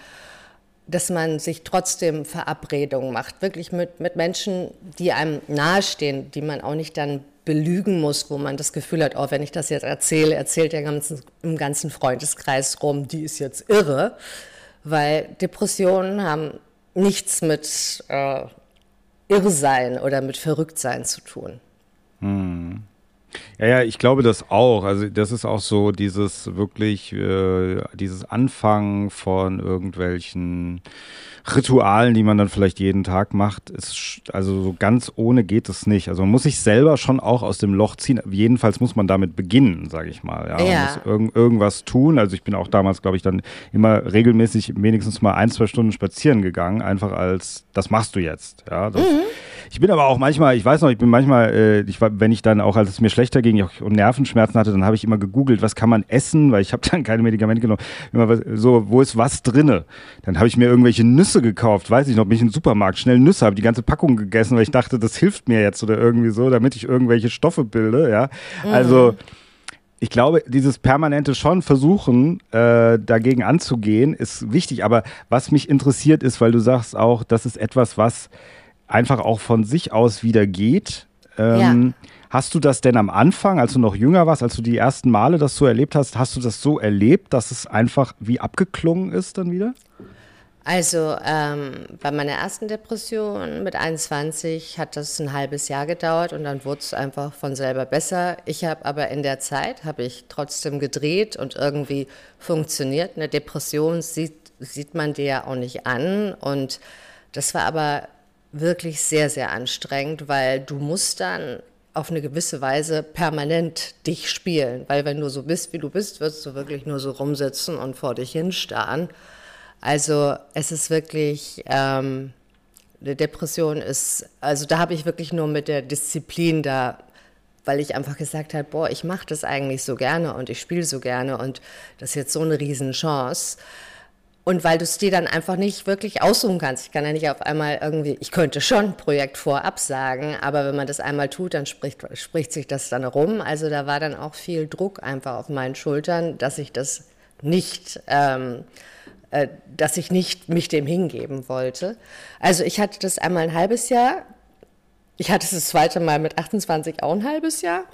dass man sich trotzdem Verabredungen macht, wirklich mit, mit Menschen, die einem nahestehen, die man auch nicht dann belügen muss, wo man das Gefühl hat, oh, wenn ich das jetzt erzähle, erzählt der ganzen, im ganzen Freundeskreis rum, die ist jetzt irre, weil Depressionen haben nichts mit äh, Irrsein oder mit Verrücktsein zu tun. Hm. Ja, ja, ich glaube das auch. Also das ist auch so dieses wirklich, äh, dieses Anfangen von irgendwelchen Ritualen, die man dann vielleicht jeden Tag macht, ist also so ganz ohne geht es nicht. Also man muss sich selber schon auch aus dem Loch ziehen. Jedenfalls muss man damit beginnen, sage ich mal. Ja, ja. Man muss irg irgendwas tun. Also ich bin auch damals, glaube ich, dann immer regelmäßig wenigstens mal ein, zwei Stunden spazieren gegangen, einfach als das machst du jetzt. Ja, das, mhm. Ich bin aber auch manchmal, ich weiß noch, ich bin manchmal, äh, ich wenn ich dann auch, als es mir schlechter ging ich und Nervenschmerzen hatte, dann habe ich immer gegoogelt, was kann man essen, weil ich habe dann keine Medikamente genommen. Immer was, so, wo ist was drinne? Dann habe ich mir irgendwelche Nüsse gekauft, weiß ich noch, bin ich den Supermarkt, schnell Nüsse, habe die ganze Packung gegessen, weil ich dachte, das hilft mir jetzt oder irgendwie so, damit ich irgendwelche Stoffe bilde, ja. Mhm. Also ich glaube, dieses permanente schon versuchen, äh, dagegen anzugehen, ist wichtig. Aber was mich interessiert ist, weil du sagst auch, das ist etwas, was einfach auch von sich aus wieder geht. Ähm, ja. Hast du das denn am Anfang, als du noch jünger warst, als du die ersten Male das so erlebt hast, hast du das so erlebt, dass es einfach wie abgeklungen ist dann wieder? Also ähm, bei meiner ersten Depression mit 21 hat das ein halbes Jahr gedauert und dann wurde es einfach von selber besser. Ich habe aber in der Zeit, habe ich trotzdem gedreht und irgendwie funktioniert. Eine Depression sieht, sieht man dir ja auch nicht an und das war aber wirklich sehr, sehr anstrengend, weil du musst dann auf eine gewisse Weise permanent dich spielen, weil wenn du so bist, wie du bist, wirst du wirklich nur so rumsitzen und vor dich hinstarren. Also es ist wirklich, ähm, eine Depression ist, also da habe ich wirklich nur mit der Disziplin da, weil ich einfach gesagt habe, boah, ich mache das eigentlich so gerne und ich spiele so gerne und das ist jetzt so eine Riesenchance. Chance und weil du es dir dann einfach nicht wirklich aussuchen kannst. Ich kann ja nicht auf einmal irgendwie, ich könnte schon ein Projekt vorab sagen, aber wenn man das einmal tut, dann spricht, spricht sich das dann rum. Also da war dann auch viel Druck einfach auf meinen Schultern, dass ich das nicht, ähm, äh, dass ich nicht mich dem hingeben wollte. Also ich hatte das einmal ein halbes Jahr. Ich hatte es das zweite Mal mit 28 auch ein halbes Jahr.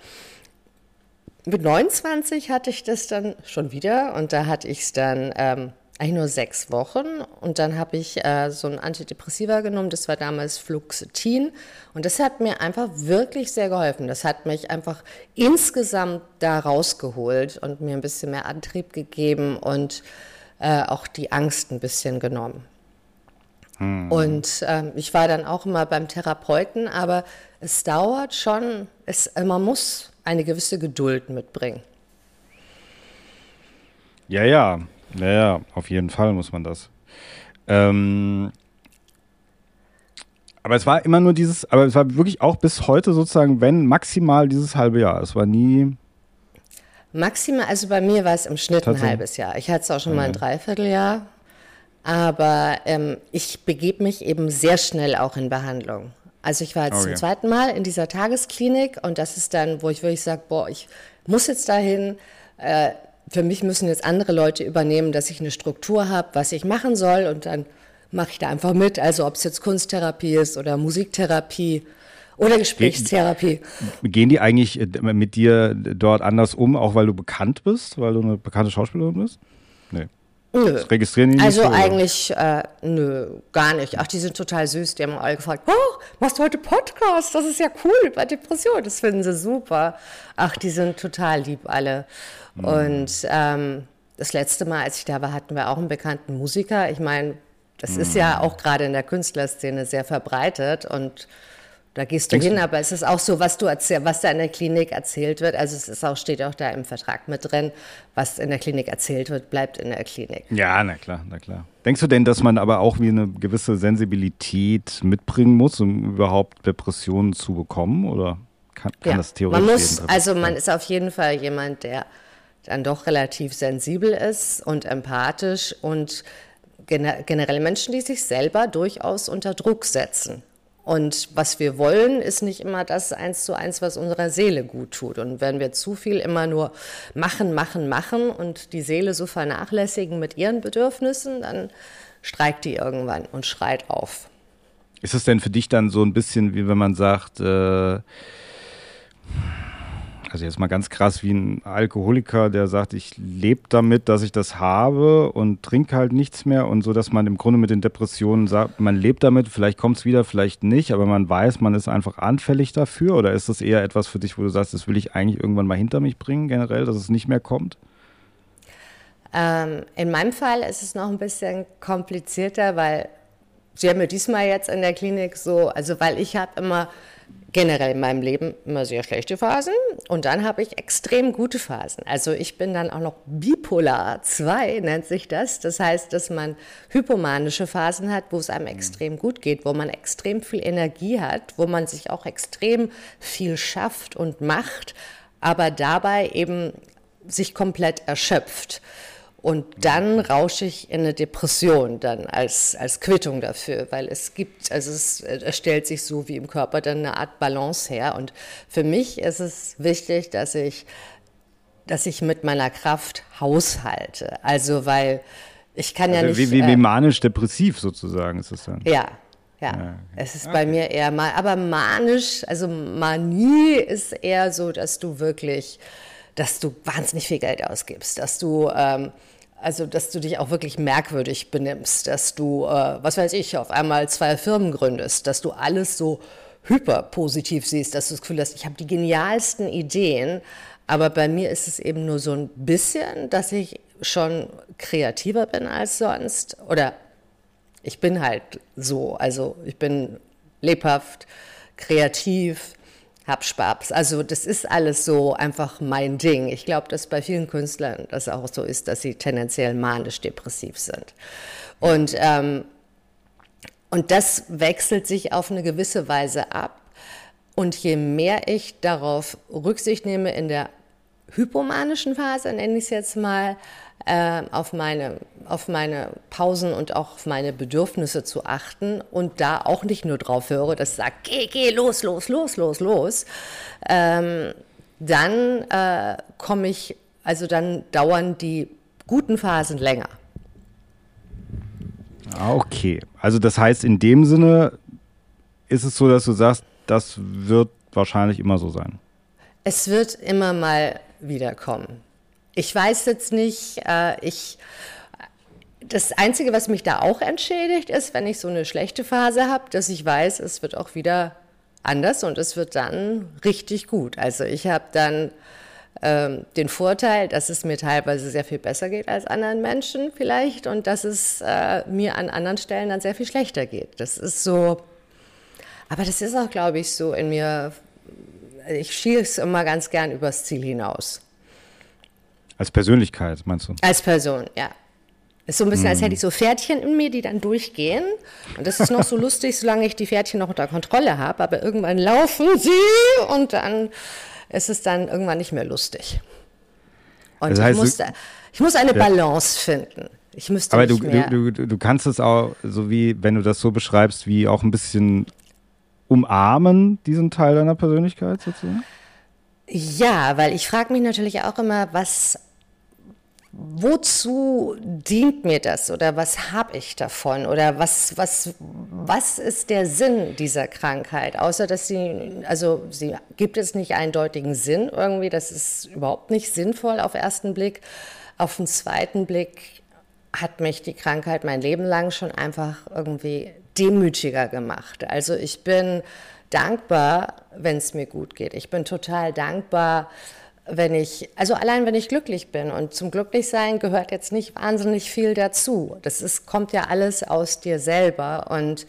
Mit 29 hatte ich das dann schon wieder und da hatte ich es dann ähm, eigentlich nur sechs Wochen und dann habe ich äh, so ein Antidepressiva genommen, das war damals Fluoxetin und das hat mir einfach wirklich sehr geholfen. Das hat mich einfach insgesamt da rausgeholt und mir ein bisschen mehr Antrieb gegeben und äh, auch die Angst ein bisschen genommen. Hm. Und äh, ich war dann auch immer beim Therapeuten, aber es dauert schon, es, man muss eine gewisse Geduld mitbringen. Ja, ja, ja, auf jeden Fall muss man das. Ähm, aber es war immer nur dieses, aber es war wirklich auch bis heute sozusagen, wenn maximal dieses halbe Jahr. Es war nie. Maximal, also bei mir war es im Schnitt ein halbes Jahr. Ich hatte es auch schon mal ein Dreivierteljahr. Aber ähm, ich begebe mich eben sehr schnell auch in Behandlung. Also ich war jetzt okay. zum zweiten Mal in dieser Tagesklinik und das ist dann, wo ich wirklich sage, boah, ich muss jetzt dahin. Äh, für mich müssen jetzt andere Leute übernehmen, dass ich eine Struktur habe, was ich machen soll und dann mache ich da einfach mit. Also ob es jetzt Kunsttherapie ist oder Musiktherapie oder Gesprächstherapie. Gehen die eigentlich äh, mit dir dort anders um, auch weil du bekannt bist, weil du eine bekannte Schauspielerin bist? Nee. Nö. Das registrieren die also nicht? Also eigentlich, äh, nö, gar nicht. Ach, die sind total süß. Die haben alle gefragt, oh, machst du heute Podcast? Das ist ja cool über Depression. Das finden sie super. Ach, die sind total lieb alle. Mhm. Und ähm, das letzte Mal, als ich da war, hatten wir auch einen bekannten Musiker. Ich meine, das mhm. ist ja auch gerade in der Künstlerszene sehr verbreitet und da gehst du Denkst hin, du? aber es ist auch so, was du erzähl, was da in der Klinik erzählt wird. Also es ist auch, steht auch da im Vertrag mit drin, was in der Klinik erzählt wird, bleibt in der Klinik. Ja, na klar, na klar. Denkst du denn, dass man aber auch wie eine gewisse Sensibilität mitbringen muss, um überhaupt Depressionen zu bekommen? Oder kann, kann ja, das theoretisch? Man muss, also man ist auf jeden Fall jemand, der dann doch relativ sensibel ist und empathisch und generell Menschen, die sich selber durchaus unter Druck setzen. Und was wir wollen, ist nicht immer das eins zu eins, was unserer Seele gut tut. Und wenn wir zu viel immer nur machen, machen, machen und die Seele so vernachlässigen mit ihren Bedürfnissen, dann streikt die irgendwann und schreit auf. Ist es denn für dich dann so ein bisschen, wie wenn man sagt, äh also jetzt mal ganz krass wie ein Alkoholiker, der sagt, ich lebe damit, dass ich das habe und trinke halt nichts mehr und so, dass man im Grunde mit den Depressionen sagt, man lebt damit, vielleicht kommt es wieder, vielleicht nicht, aber man weiß, man ist einfach anfällig dafür oder ist das eher etwas für dich, wo du sagst, das will ich eigentlich irgendwann mal hinter mich bringen, generell, dass es nicht mehr kommt? Ähm, in meinem Fall ist es noch ein bisschen komplizierter, weil Sie haben mir diesmal jetzt in der Klinik so, also weil ich habe immer generell in meinem Leben immer sehr schlechte Phasen und dann habe ich extrem gute Phasen. Also ich bin dann auch noch bipolar 2 nennt sich das. Das heißt, dass man hypomanische Phasen hat, wo es einem extrem gut geht, wo man extrem viel Energie hat, wo man sich auch extrem viel schafft und macht, aber dabei eben sich komplett erschöpft. Und dann rausche ich in eine Depression dann als, als Quittung dafür, weil es gibt, also es, es stellt sich so wie im Körper dann eine Art Balance her. Und für mich ist es wichtig, dass ich, dass ich mit meiner Kraft haushalte. Also, weil ich kann also ja nicht. Wie, wie, wie äh, manisch-depressiv sozusagen ist es dann. Ja, ja, ja, es ist okay. bei mir eher mal, aber manisch, also Manie ist eher so, dass du wirklich, dass du wahnsinnig viel Geld ausgibst, dass du ähm, also, dass du dich auch wirklich merkwürdig benimmst, dass du, äh, was weiß ich, auf einmal zwei Firmen gründest, dass du alles so hyperpositiv siehst, dass du das Gefühl hast, ich habe die genialsten Ideen, aber bei mir ist es eben nur so ein bisschen, dass ich schon kreativer bin als sonst. Oder ich bin halt so, also ich bin lebhaft, kreativ, hab Spaß. Also das ist alles so einfach mein Ding. Ich glaube, dass bei vielen Künstlern das auch so ist, dass sie tendenziell manisch-depressiv sind. Und, ähm, und das wechselt sich auf eine gewisse Weise ab. Und je mehr ich darauf Rücksicht nehme in der hypomanischen Phase, nenne ich es jetzt mal, äh, auf, meine, auf meine Pausen und auch auf meine Bedürfnisse zu achten und da auch nicht nur drauf höre, dass sagt, geh, geh, los, los, los, los, los, ähm, dann äh, komme ich, also dann dauern die guten Phasen länger. Ah, okay, also das heißt in dem Sinne ist es so, dass du sagst, das wird wahrscheinlich immer so sein. Es wird immer mal wiederkommen. Ich weiß jetzt nicht, äh, ich. Das Einzige, was mich da auch entschädigt, ist, wenn ich so eine schlechte Phase habe, dass ich weiß, es wird auch wieder anders und es wird dann richtig gut. Also ich habe dann ähm, den Vorteil, dass es mir teilweise sehr viel besser geht als anderen Menschen vielleicht und dass es äh, mir an anderen Stellen dann sehr viel schlechter geht. Das ist so, aber das ist auch, glaube ich, so in mir. Ich schieße immer ganz gern übers Ziel hinaus. Als Persönlichkeit, meinst du? Als Person, ja. Ist so ein bisschen, mm. als hätte ich so Pferdchen in mir, die dann durchgehen. Und das ist noch so lustig, solange ich die Pferdchen noch unter Kontrolle habe. Aber irgendwann laufen sie und dann ist es dann irgendwann nicht mehr lustig. Und das heißt, ich, muss, ich muss eine Balance finden. Ich müsste aber du, du, du, du kannst es auch, so wie, wenn du das so beschreibst, wie auch ein bisschen umarmen, diesen Teil deiner Persönlichkeit sozusagen? Ja, weil ich frage mich natürlich auch immer, was wozu dient mir das oder was habe ich davon oder was, was, was ist der Sinn dieser Krankheit? Außer dass sie, also sie gibt es nicht eindeutigen Sinn irgendwie, das ist überhaupt nicht sinnvoll auf ersten Blick. Auf den zweiten Blick hat mich die Krankheit mein Leben lang schon einfach irgendwie demütiger gemacht. Also ich bin dankbar, wenn es mir gut geht. Ich bin total dankbar, wenn ich, also allein wenn ich glücklich bin. Und zum Glücklichsein gehört jetzt nicht wahnsinnig viel dazu. Das ist, kommt ja alles aus dir selber. Und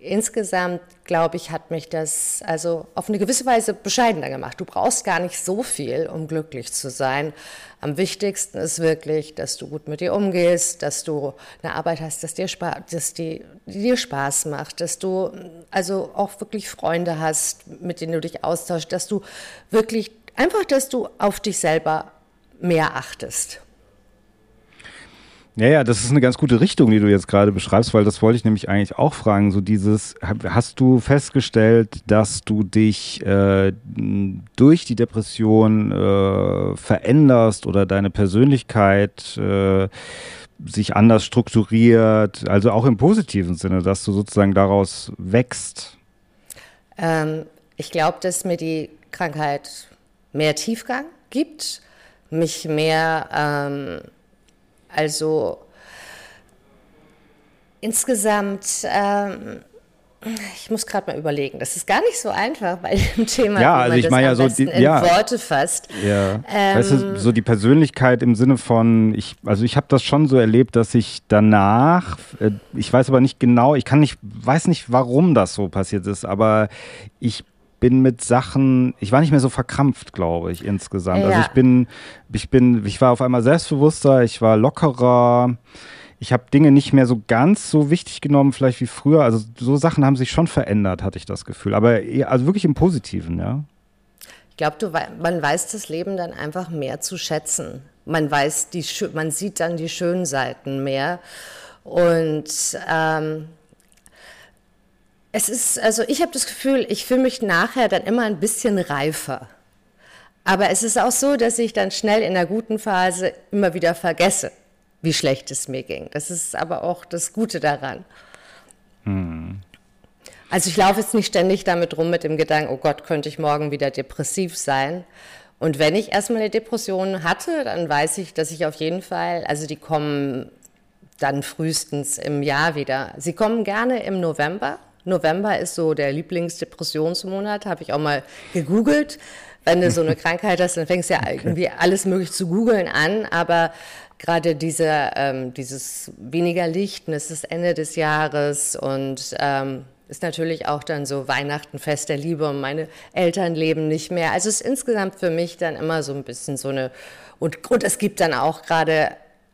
insgesamt, glaube ich, hat mich das also auf eine gewisse Weise bescheidener gemacht. Du brauchst gar nicht so viel, um glücklich zu sein. Am wichtigsten ist wirklich, dass du gut mit dir umgehst, dass du eine Arbeit hast, dass dir, Spaß, dass die, die dir Spaß macht, dass du also auch wirklich Freunde hast, mit denen du dich austauschst, dass du wirklich einfach, dass du auf dich selber mehr achtest. Ja, ja, das ist eine ganz gute Richtung, die du jetzt gerade beschreibst, weil das wollte ich nämlich eigentlich auch fragen. So dieses, hast du festgestellt, dass du dich äh, durch die Depression äh, veränderst oder deine Persönlichkeit äh, sich anders strukturiert, also auch im positiven Sinne, dass du sozusagen daraus wächst? Ähm, ich glaube, dass mir die Krankheit mehr Tiefgang gibt, mich mehr ähm, also insgesamt, ähm, ich muss gerade mal überlegen, das ist gar nicht so einfach bei dem Thema, ja, also ich meine ja so die, in ja, Worte fasst. Ja. Ähm, weißt du, so die Persönlichkeit im Sinne von, ich, also ich habe das schon so erlebt, dass ich danach, äh, ich weiß aber nicht genau, ich kann nicht, weiß nicht, warum das so passiert ist, aber ich bin mit Sachen, ich war nicht mehr so verkrampft, glaube ich, insgesamt. Also ja. Also ich bin, ich bin, ich war auf einmal selbstbewusster, ich war lockerer. Ich habe Dinge nicht mehr so ganz so wichtig genommen, vielleicht wie früher. Also so Sachen haben sich schon verändert, hatte ich das Gefühl. Aber also wirklich im Positiven, ja. Ich glaube, man weiß das Leben dann einfach mehr zu schätzen. Man weiß die, man sieht dann die schönen Seiten mehr. Und ähm, es ist, also ich habe das Gefühl, ich fühle mich nachher dann immer ein bisschen reifer. Aber es ist auch so, dass ich dann schnell in der guten Phase immer wieder vergesse, wie schlecht es mir ging. Das ist aber auch das Gute daran. Hm. Also ich laufe jetzt nicht ständig damit rum mit dem Gedanken, oh Gott, könnte ich morgen wieder depressiv sein. Und wenn ich erstmal eine Depression hatte, dann weiß ich, dass ich auf jeden Fall, also die kommen dann frühestens im Jahr wieder. Sie kommen gerne im November, November ist so der Lieblingsdepressionsmonat, habe ich auch mal gegoogelt. Wenn du so eine Krankheit hast, dann fängst du ja irgendwie alles möglich zu googeln an, aber gerade diese, ähm, dieses weniger Licht, und es ist Ende des Jahres und ähm, ist natürlich auch dann so Weihnachten, Fest der Liebe und meine Eltern leben nicht mehr. Also es ist insgesamt für mich dann immer so ein bisschen so eine, und, und es gibt dann auch gerade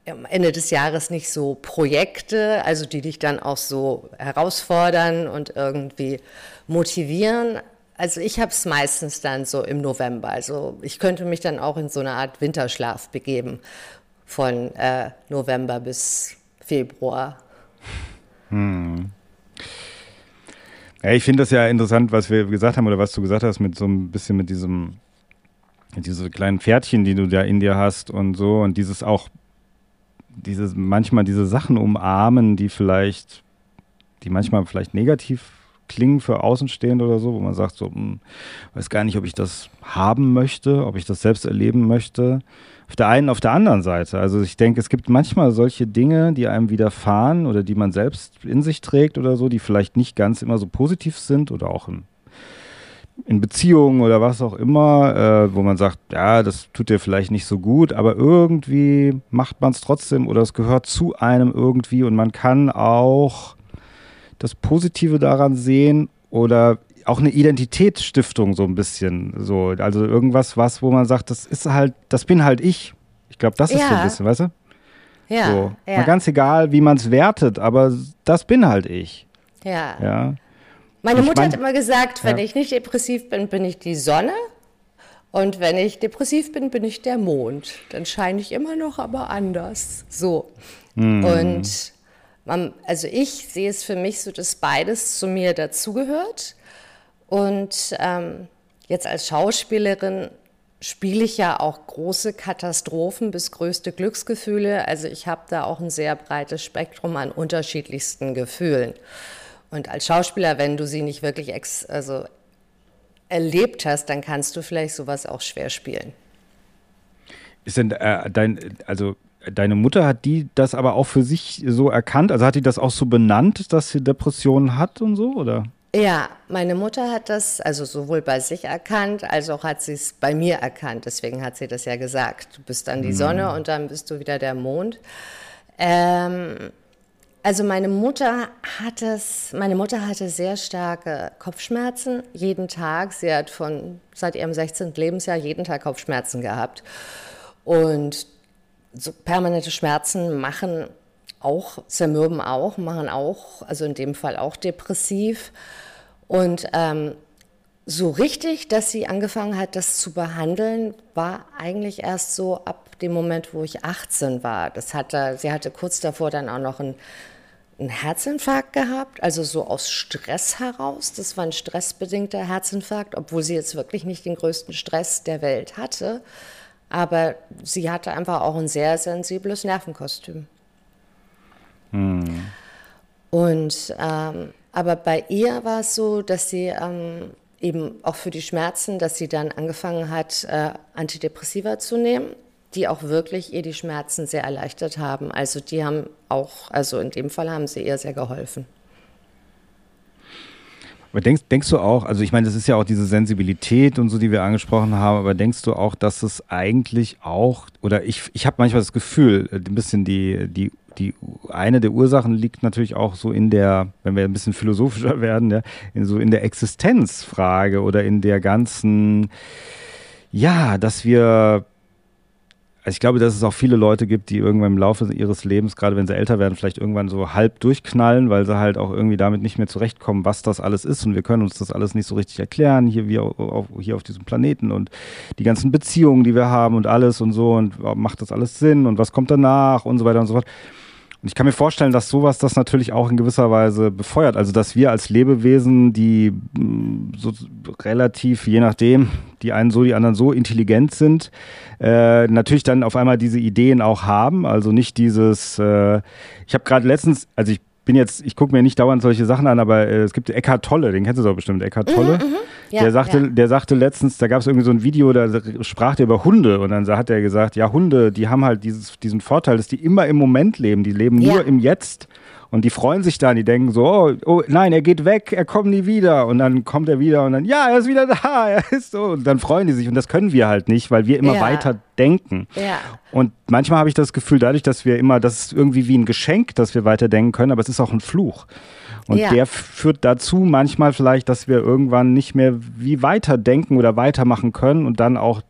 am Ende des Jahres nicht so Projekte, also die dich dann auch so herausfordern und irgendwie motivieren. Also ich habe es meistens dann so im November. Also ich könnte mich dann auch in so eine Art Winterschlaf begeben von äh, November bis Februar. Hm. Ja, ich finde das ja interessant, was wir gesagt haben oder was du gesagt hast mit so ein bisschen mit diesem diese kleinen Pferdchen, die du da in dir hast und so und dieses auch diese, manchmal diese Sachen umarmen, die vielleicht, die manchmal vielleicht negativ klingen für Außenstehende oder so, wo man sagt, so, hm, weiß gar nicht, ob ich das haben möchte, ob ich das selbst erleben möchte. Auf der einen, auf der anderen Seite. Also ich denke, es gibt manchmal solche Dinge, die einem widerfahren oder die man selbst in sich trägt oder so, die vielleicht nicht ganz immer so positiv sind oder auch im in Beziehungen oder was auch immer, äh, wo man sagt, ja, das tut dir vielleicht nicht so gut, aber irgendwie macht man es trotzdem oder es gehört zu einem irgendwie und man kann auch das Positive daran sehen oder auch eine Identitätsstiftung so ein bisschen so, also irgendwas, was, wo man sagt, das ist halt, das bin halt ich. Ich glaube, das ist ja. so ein bisschen, weißt du? Ja. So. ja. Mal ganz egal, wie man es wertet, aber das bin halt ich. Ja. Ja. Meine Mutter mein, hat immer gesagt, wenn ja. ich nicht depressiv bin, bin ich die Sonne. Und wenn ich depressiv bin, bin ich der Mond. Dann scheine ich immer noch, aber anders. So. Mm. Und man, also ich sehe es für mich so, dass beides zu mir dazugehört. Und ähm, jetzt als Schauspielerin spiele ich ja auch große Katastrophen bis größte Glücksgefühle. Also ich habe da auch ein sehr breites Spektrum an unterschiedlichsten Gefühlen. Und als Schauspieler, wenn du sie nicht wirklich ex also erlebt hast, dann kannst du vielleicht sowas auch schwer spielen. Ist denn äh, dein, also deine Mutter, hat die das aber auch für sich so erkannt? Also hat die das auch so benannt, dass sie Depressionen hat und so, oder? Ja, meine Mutter hat das also sowohl bei sich erkannt, als auch hat sie es bei mir erkannt. Deswegen hat sie das ja gesagt. Du bist dann die mhm. Sonne und dann bist du wieder der Mond. Ähm, also meine Mutter hat es, meine Mutter hatte sehr starke Kopfschmerzen jeden Tag. Sie hat von seit ihrem 16. Lebensjahr jeden Tag Kopfschmerzen gehabt. Und so permanente Schmerzen machen auch, zermürben auch, machen auch, also in dem Fall auch depressiv. Und ähm, so richtig, dass sie angefangen hat, das zu behandeln, war eigentlich erst so ab dem Moment, wo ich 18 war. Das hatte, sie hatte kurz davor dann auch noch einen, einen Herzinfarkt gehabt, also so aus Stress heraus. Das war ein stressbedingter Herzinfarkt, obwohl sie jetzt wirklich nicht den größten Stress der Welt hatte. Aber sie hatte einfach auch ein sehr sensibles Nervenkostüm. Hm. Und ähm, aber bei ihr war es so, dass sie ähm, eben auch für die Schmerzen, dass sie dann angefangen hat, äh, Antidepressiva zu nehmen, die auch wirklich ihr die Schmerzen sehr erleichtert haben. Also die haben auch, also in dem Fall haben sie ihr sehr geholfen. Aber denkst, denkst du auch, also ich meine, das ist ja auch diese Sensibilität und so, die wir angesprochen haben, aber denkst du auch, dass es eigentlich auch, oder ich, ich habe manchmal das Gefühl, ein bisschen die, die die eine der Ursachen liegt natürlich auch so in der, wenn wir ein bisschen philosophischer werden, ja, in so in der Existenzfrage oder in der ganzen, ja, dass wir also ich glaube, dass es auch viele Leute gibt, die irgendwann im Laufe ihres Lebens, gerade wenn sie älter werden, vielleicht irgendwann so halb durchknallen, weil sie halt auch irgendwie damit nicht mehr zurechtkommen, was das alles ist. Und wir können uns das alles nicht so richtig erklären, hier, wie auf, hier auf diesem Planeten und die ganzen Beziehungen, die wir haben und alles und so und macht das alles Sinn und was kommt danach und so weiter und so fort. Und ich kann mir vorstellen, dass sowas das natürlich auch in gewisser Weise befeuert. Also, dass wir als Lebewesen, die mm, so relativ, je nachdem, die einen so, die anderen so intelligent sind, äh, natürlich dann auf einmal diese Ideen auch haben. Also nicht dieses, äh, ich habe gerade letztens, also ich bin jetzt, ich gucke mir nicht dauernd solche Sachen an, aber äh, es gibt Eckhard Tolle, den kennst du doch bestimmt, Eckhard Tolle. Mhm, mhm. ja, der, sagte, ja. der sagte letztens, da gab es irgendwie so ein Video, da sprach der über Hunde und dann hat er gesagt, ja, Hunde, die haben halt dieses, diesen Vorteil, dass die immer im Moment leben, die leben nur ja. im Jetzt und die freuen sich dann, die denken so, oh, oh, nein, er geht weg, er kommt nie wieder. Und dann kommt er wieder und dann, ja, er ist wieder da, er ist so. Und dann freuen die sich. Und das können wir halt nicht, weil wir immer ja. weiter denken. Ja. Und manchmal habe ich das Gefühl, dadurch, dass wir immer, das ist irgendwie wie ein Geschenk, dass wir weiter denken können, aber es ist auch ein Fluch. Und ja. der führt dazu manchmal vielleicht, dass wir irgendwann nicht mehr wie weiter denken oder weitermachen können und dann auch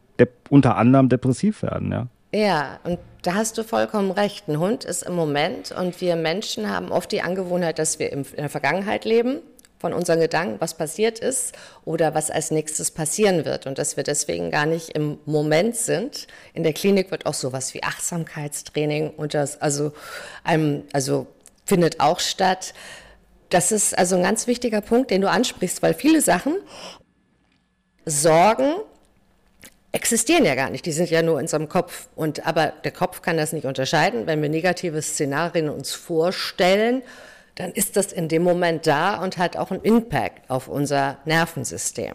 unter anderem depressiv werden, ja. Ja, und da hast du vollkommen recht. Ein Hund ist im Moment und wir Menschen haben oft die Angewohnheit, dass wir in der Vergangenheit leben, von unseren Gedanken, was passiert ist oder was als nächstes passieren wird und dass wir deswegen gar nicht im Moment sind. In der Klinik wird auch sowas wie Achtsamkeitstraining und das also einem, also findet auch statt. Das ist also ein ganz wichtiger Punkt, den du ansprichst, weil viele Sachen Sorgen existieren ja gar nicht, die sind ja nur in unserem Kopf. Und, aber der Kopf kann das nicht unterscheiden. Wenn wir negative Szenarien uns vorstellen, dann ist das in dem Moment da und hat auch einen Impact auf unser Nervensystem.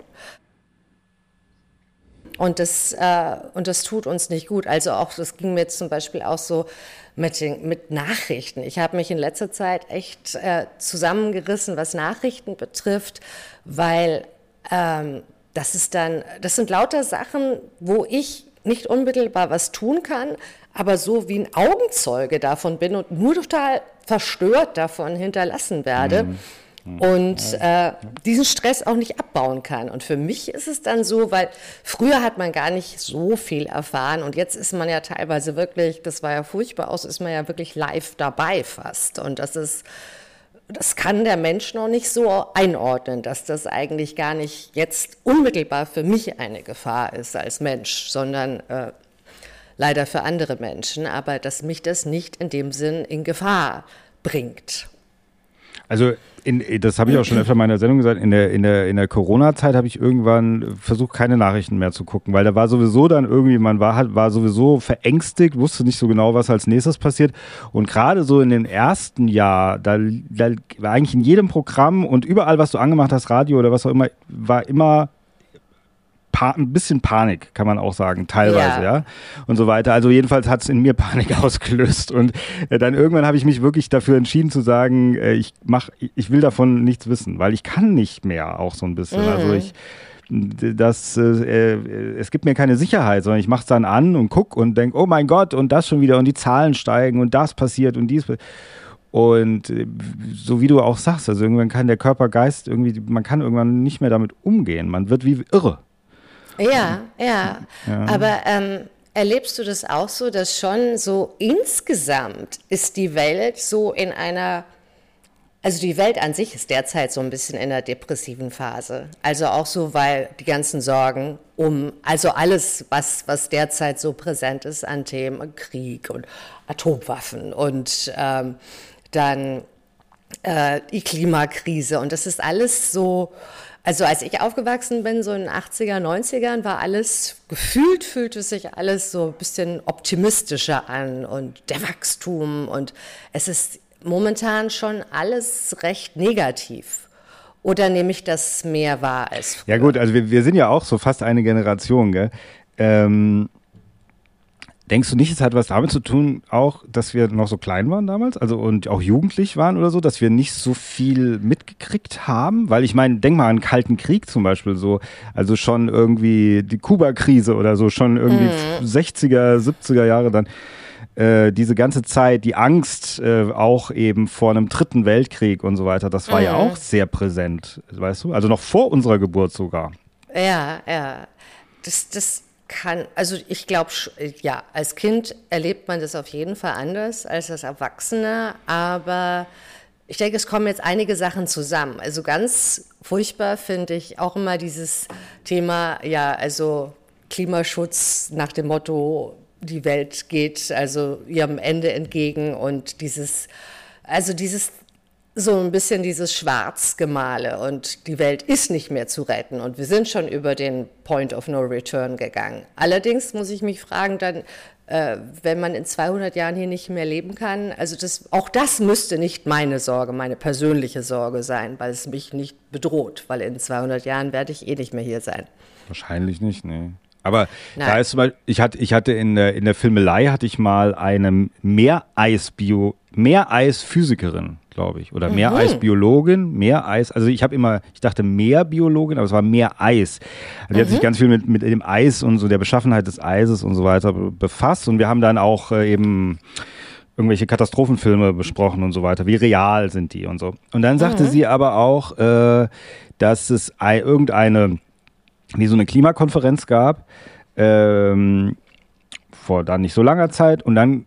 Und das, äh, und das tut uns nicht gut. Also auch, das ging mir zum Beispiel auch so mit, den, mit Nachrichten. Ich habe mich in letzter Zeit echt äh, zusammengerissen, was Nachrichten betrifft, weil ähm, das ist dann, das sind lauter Sachen, wo ich nicht unmittelbar was tun kann, aber so wie ein Augenzeuge davon bin und nur total verstört davon hinterlassen werde. Mhm. Und äh, diesen Stress auch nicht abbauen kann. Und für mich ist es dann so, weil früher hat man gar nicht so viel erfahren und jetzt ist man ja teilweise wirklich, das war ja furchtbar aus, ist man ja wirklich live dabei fast. Und das ist, das kann der Mensch noch nicht so einordnen, dass das eigentlich gar nicht jetzt unmittelbar für mich eine Gefahr ist als Mensch, sondern äh, leider für andere Menschen, aber dass mich das nicht in dem Sinn in Gefahr bringt. Also in, das habe ich auch schon öfter in meiner Sendung gesagt, in der, in der, in der Corona-Zeit habe ich irgendwann versucht, keine Nachrichten mehr zu gucken, weil da war sowieso dann irgendwie, man war, war sowieso verängstigt, wusste nicht so genau, was als nächstes passiert. Und gerade so in dem ersten Jahr, da, da war eigentlich in jedem Programm und überall, was du angemacht hast, Radio oder was auch immer, war immer pa ein bisschen Panik, kann man auch sagen, teilweise, ja, ja und so weiter. Also jedenfalls hat es in mir Panik ausgelöst und äh, dann irgendwann habe ich mich wirklich dafür entschieden zu sagen, äh, ich mach, ich will davon nichts wissen, weil ich kann nicht mehr, auch so ein bisschen. Also mhm. Also ich das, äh, äh, es gibt mir keine Sicherheit, sondern ich mache es dann an und gucke und denke, oh mein Gott, und das schon wieder und die Zahlen steigen und das passiert und dies. Und äh, so wie du auch sagst, also irgendwann kann der Körper, Geist irgendwie, man kann irgendwann nicht mehr damit umgehen. Man wird wie irre. Ja, ja. ja. Aber ähm, erlebst du das auch so, dass schon so insgesamt ist die Welt so in einer also die Welt an sich ist derzeit so ein bisschen in der depressiven Phase. Also auch so, weil die ganzen Sorgen um, also alles, was, was derzeit so präsent ist an Themen, Krieg und Atomwaffen und ähm, dann äh, die Klimakrise und das ist alles so, also als ich aufgewachsen bin, so in den 80er, 90ern, war alles, gefühlt fühlte sich alles so ein bisschen optimistischer an und der Wachstum und es ist momentan schon alles recht negativ. Oder nehme ich das mehr wahr als früher? Ja gut, also wir, wir sind ja auch so fast eine Generation, gell? Ähm, denkst du nicht, es hat was damit zu tun, auch, dass wir noch so klein waren damals, also und auch jugendlich waren oder so, dass wir nicht so viel mitgekriegt haben? Weil ich meine, denk mal an den Kalten Krieg zum Beispiel so, also schon irgendwie die Kuba-Krise oder so, schon irgendwie mhm. 60er, 70er Jahre dann äh, diese ganze Zeit, die Angst äh, auch eben vor einem dritten Weltkrieg und so weiter, das war mhm. ja auch sehr präsent, weißt du? Also noch vor unserer Geburt sogar. Ja, ja. Das, das kann, also ich glaube, ja, als Kind erlebt man das auf jeden Fall anders als als Erwachsener, aber ich denke, es kommen jetzt einige Sachen zusammen. Also ganz furchtbar finde ich auch immer dieses Thema, ja, also Klimaschutz nach dem Motto, die Welt geht also ihrem Ende entgegen und dieses, also dieses so ein bisschen dieses Schwarzgemale und die Welt ist nicht mehr zu retten und wir sind schon über den Point of No Return gegangen. Allerdings muss ich mich fragen, dann, äh, wenn man in 200 Jahren hier nicht mehr leben kann, also das, auch das müsste nicht meine Sorge, meine persönliche Sorge sein, weil es mich nicht bedroht, weil in 200 Jahren werde ich eh nicht mehr hier sein. Wahrscheinlich nicht, nee. Aber Nein. da ist zum Beispiel, ich hatte, ich hatte in der, in der Filmelei hatte ich mal eine Meereis-Bio, Meereis-Physikerin, glaube ich, oder mhm. Meereis-Biologin, Meereis, also ich habe immer, ich dachte Meerbiologin, aber es war Meereis. Also die hat sich mhm. ganz viel mit, mit dem Eis und so der Beschaffenheit des Eises und so weiter befasst und wir haben dann auch äh, eben irgendwelche Katastrophenfilme besprochen und so weiter, wie real sind die und so. Und dann sagte mhm. sie aber auch, äh, dass es irgendeine wie so eine Klimakonferenz gab, ähm, vor dann nicht so langer Zeit. Und dann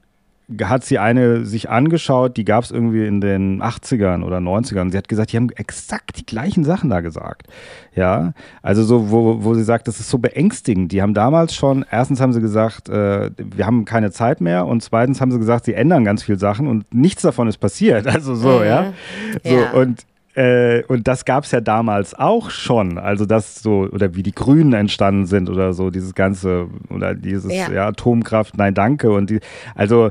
hat sie eine sich angeschaut, die gab es irgendwie in den 80ern oder 90ern. Sie hat gesagt, die haben exakt die gleichen Sachen da gesagt. Ja, also so, wo, wo sie sagt, das ist so beängstigend. Die haben damals schon, erstens haben sie gesagt, äh, wir haben keine Zeit mehr und zweitens haben sie gesagt, sie ändern ganz viele Sachen und nichts davon ist passiert. Also so, mhm. ja. So, ja. und äh, und das gab es ja damals auch schon. Also das so, oder wie die Grünen entstanden sind oder so, dieses ganze, oder dieses ja. ja Atomkraft, nein, danke. Und die, also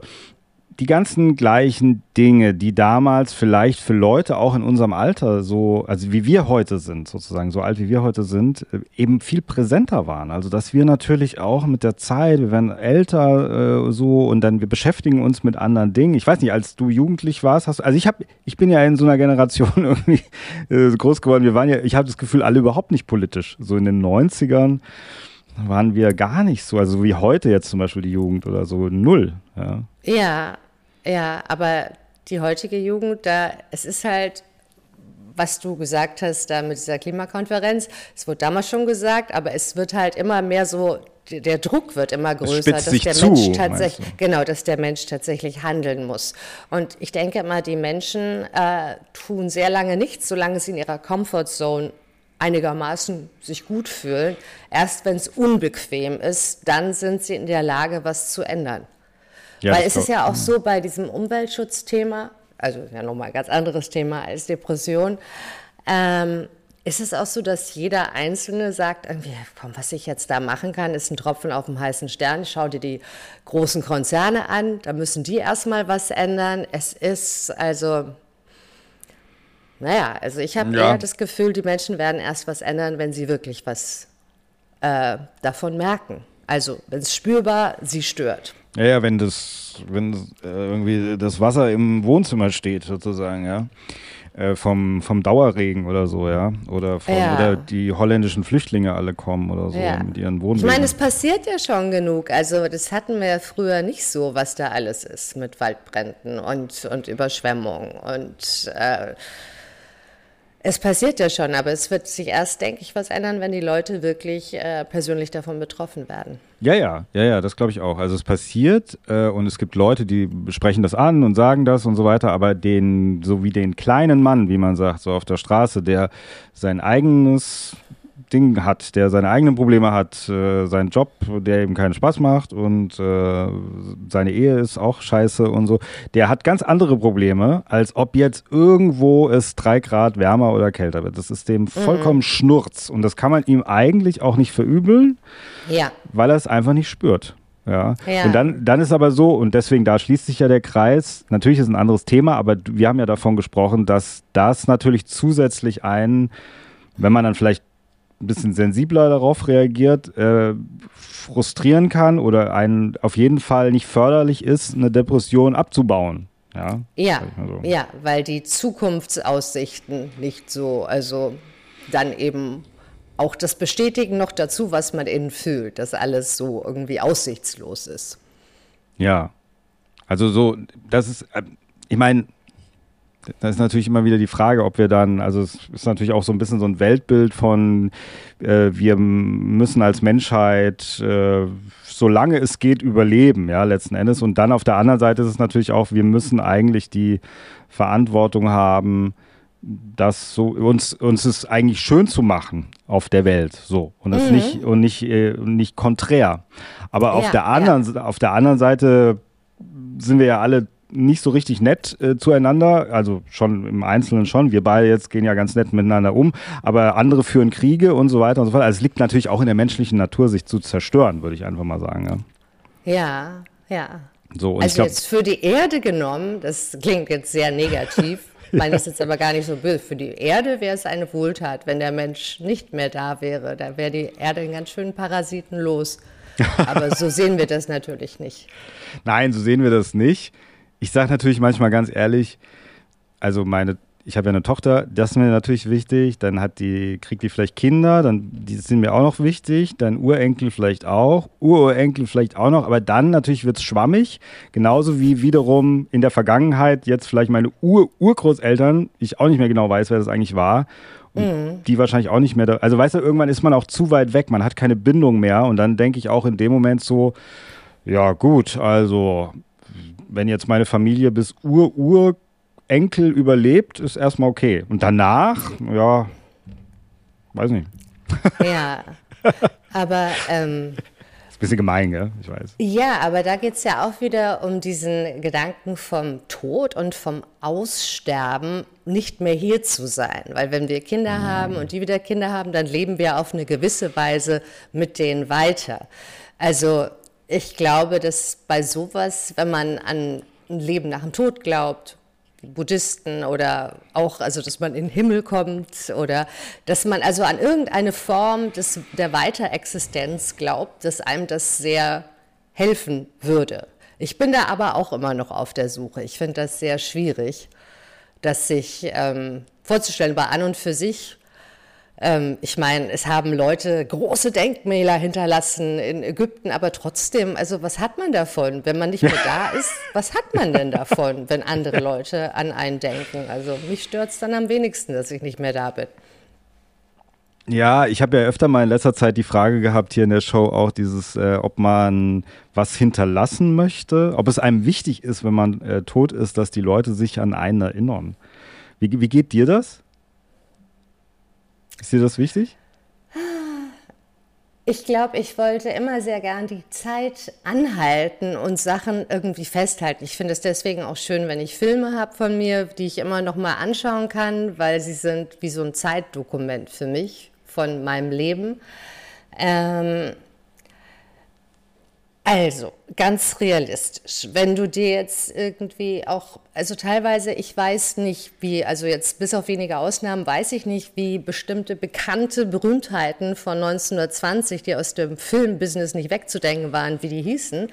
die ganzen gleichen Dinge, die damals vielleicht für Leute auch in unserem Alter so, also wie wir heute sind, sozusagen, so alt wie wir heute sind, äh, eben viel präsenter waren. Also dass wir natürlich auch mit der Zeit, wir werden älter äh, so und dann wir beschäftigen uns mit anderen Dingen. Ich weiß nicht, als du jugendlich warst, hast du, also ich habe, ich bin ja in so einer Generation irgendwie äh, groß geworden. Wir waren ja, ich habe das Gefühl, alle überhaupt nicht politisch. So in den 90ern waren wir gar nicht so, also wie heute jetzt zum Beispiel die Jugend oder so, null. Ja, ja ja, aber die heutige Jugend, da, es ist halt, was du gesagt hast, da mit dieser Klimakonferenz, es wurde damals schon gesagt, aber es wird halt immer mehr so, der Druck wird immer größer, dass der zu, Mensch tatsächlich, genau, dass der Mensch tatsächlich handeln muss. Und ich denke immer, die Menschen äh, tun sehr lange nichts, solange sie in ihrer Comfortzone einigermaßen sich gut fühlen. Erst wenn es unbequem ist, dann sind sie in der Lage, was zu ändern. Ja, Weil es ist ja auch so bei diesem Umweltschutzthema, also ja nochmal ein ganz anderes Thema als Depression, ähm, ist es auch so, dass jeder Einzelne sagt, komm, was ich jetzt da machen kann, ist ein Tropfen auf dem heißen Stern. Schau dir die großen Konzerne an, da müssen die erstmal was ändern. Es ist also, naja, also ich habe ja. eher das Gefühl, die Menschen werden erst was ändern, wenn sie wirklich was äh, davon merken. Also, wenn es spürbar sie stört. Ja, ja, wenn das, wenn äh, irgendwie das Wasser im Wohnzimmer steht, sozusagen, ja. Äh, vom, vom Dauerregen oder so, ja. Oder, von, ja. oder die holländischen Flüchtlinge alle kommen oder so ja. mit ihren Wohnwegen. Ich meine, es passiert ja schon genug. Also das hatten wir ja früher nicht so, was da alles ist mit Waldbränden und, und Überschwemmungen und äh, es passiert ja schon, aber es wird sich erst, denke ich, was ändern, wenn die Leute wirklich äh, persönlich davon betroffen werden. Ja, ja, ja, ja, das glaube ich auch. Also es passiert äh, und es gibt Leute, die sprechen das an und sagen das und so weiter, aber den, so wie den kleinen Mann, wie man sagt, so auf der Straße, der sein eigenes Ding hat, der seine eigenen Probleme hat, äh, seinen Job, der eben keinen Spaß macht und äh, seine Ehe ist auch scheiße und so, der hat ganz andere Probleme, als ob jetzt irgendwo es drei Grad wärmer oder kälter wird. Das ist dem vollkommen mhm. Schnurz und das kann man ihm eigentlich auch nicht verübeln, ja. weil er es einfach nicht spürt. Ja. ja. Und dann, dann ist aber so, und deswegen, da schließt sich ja der Kreis. Natürlich ist ein anderes Thema, aber wir haben ja davon gesprochen, dass das natürlich zusätzlich einen, wenn man dann vielleicht ein bisschen sensibler darauf reagiert, äh, frustrieren kann oder einen auf jeden Fall nicht förderlich ist, eine Depression abzubauen. Ja, ja, so. ja, weil die Zukunftsaussichten nicht so, also dann eben auch das Bestätigen noch dazu, was man innen fühlt, dass alles so irgendwie aussichtslos ist. Ja, also so, das ist, äh, ich meine, da ist natürlich immer wieder die Frage, ob wir dann, also es ist natürlich auch so ein bisschen so ein Weltbild von, äh, wir müssen als Menschheit, äh, solange es geht, überleben, ja, letzten Endes. Und dann auf der anderen Seite ist es natürlich auch, wir müssen eigentlich die Verantwortung haben, das so uns uns es eigentlich schön zu machen auf der Welt so und das mhm. nicht und nicht äh, nicht konträr aber auf ja, der anderen ja. auf der anderen Seite sind wir ja alle nicht so richtig nett äh, zueinander, also schon im Einzelnen schon. Wir beide jetzt gehen ja ganz nett miteinander um, aber andere führen Kriege und so weiter und so fort. Also es liegt natürlich auch in der menschlichen Natur, sich zu zerstören, würde ich einfach mal sagen. Ja, ja. ja. So, also glaub, jetzt für die Erde genommen, das klingt jetzt sehr negativ. Ich meine das jetzt aber gar nicht so böse. Für die Erde wäre es eine Wohltat, wenn der Mensch nicht mehr da wäre. Da wäre die Erde einen ganz schönen Parasiten los. Aber so sehen wir das natürlich nicht. Nein, so sehen wir das nicht ich sage natürlich manchmal ganz ehrlich, also meine, ich habe ja eine Tochter, das ist mir natürlich wichtig. Dann hat die, kriegt die vielleicht Kinder, dann die sind mir auch noch wichtig. Dann Urenkel vielleicht auch, Ururenkel vielleicht auch noch. Aber dann natürlich wird es schwammig, genauso wie wiederum in der Vergangenheit jetzt vielleicht meine Ur Urgroßeltern, ich auch nicht mehr genau weiß, wer das eigentlich war. Und mhm. die wahrscheinlich auch nicht mehr da. Also weißt du, irgendwann ist man auch zu weit weg, man hat keine Bindung mehr. Und dann denke ich auch in dem Moment so, ja gut, also wenn jetzt meine Familie bis Ur-Urenkel überlebt, ist erstmal okay. Und danach, ja, weiß nicht. Ja, aber. Ähm, ist ein bisschen gemein, gell? Ich weiß. Ja, aber da geht es ja auch wieder um diesen Gedanken vom Tod und vom Aussterben, nicht mehr hier zu sein. Weil wenn wir Kinder mhm. haben und die wieder Kinder haben, dann leben wir auf eine gewisse Weise mit denen weiter. Also ich glaube, dass bei sowas, wenn man an ein Leben nach dem Tod glaubt, Buddhisten oder auch, also dass man in den Himmel kommt oder dass man also an irgendeine Form des, der Weiterexistenz glaubt, dass einem das sehr helfen würde. Ich bin da aber auch immer noch auf der Suche. Ich finde das sehr schwierig, das sich ähm, vorzustellen, weil an und für sich ähm, ich meine, es haben Leute große Denkmäler hinterlassen in Ägypten, aber trotzdem, also was hat man davon, wenn man nicht mehr da ist? Was hat man denn davon, wenn andere Leute an einen denken? Also mich stört es dann am wenigsten, dass ich nicht mehr da bin. Ja, ich habe ja öfter mal in letzter Zeit die Frage gehabt hier in der Show auch dieses, äh, ob man was hinterlassen möchte, ob es einem wichtig ist, wenn man äh, tot ist, dass die Leute sich an einen erinnern. Wie, wie geht dir das? Ist dir das wichtig? Ich glaube, ich wollte immer sehr gern die Zeit anhalten und Sachen irgendwie festhalten. Ich finde es deswegen auch schön, wenn ich Filme habe von mir, die ich immer noch mal anschauen kann, weil sie sind wie so ein Zeitdokument für mich von meinem Leben. Ähm, Also, ganz realistisch. Wenn du dir jetzt irgendwie auch, also teilweise, ich weiß nicht, wie, also jetzt bis auf wenige Ausnahmen, weiß ich nicht, wie bestimmte bekannte Berühmtheiten von 1920, die aus dem Filmbusiness nicht wegzudenken waren, wie die hießen.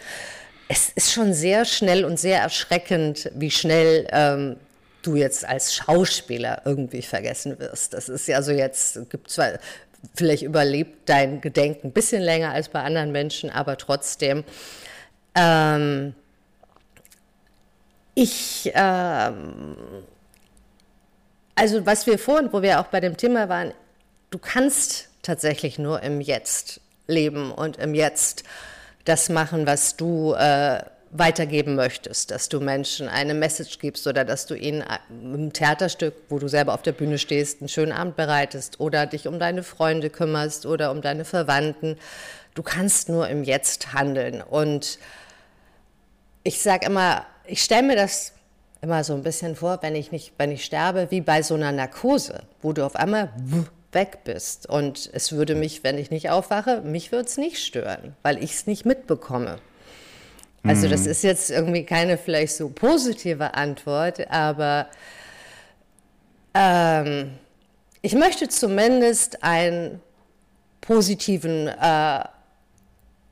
Es ist schon sehr schnell und sehr erschreckend, wie schnell ähm, du jetzt als Schauspieler irgendwie vergessen wirst. Das ist ja so jetzt, gibt zwar vielleicht überlebt dein Gedenken ein bisschen länger als bei anderen Menschen, aber trotzdem. Ähm, ich, ähm, also was wir vorhin, wo wir auch bei dem Thema waren, du kannst tatsächlich nur im Jetzt leben und im Jetzt das machen, was du äh, weitergeben möchtest, dass du Menschen eine Message gibst oder dass du ihnen im Theaterstück, wo du selber auf der Bühne stehst, einen schönen Abend bereitest oder dich um deine Freunde kümmerst oder um deine Verwandten. Du kannst nur im Jetzt handeln. Und ich sage immer, ich stelle mir das immer so ein bisschen vor, wenn ich nicht, wenn ich sterbe, wie bei so einer Narkose, wo du auf einmal weg bist. Und es würde mich, wenn ich nicht aufwache, mich würde es nicht stören, weil ich es nicht mitbekomme. Also das mhm. ist jetzt irgendwie keine vielleicht so positive Antwort, aber ähm, ich möchte zumindest einen positiven äh,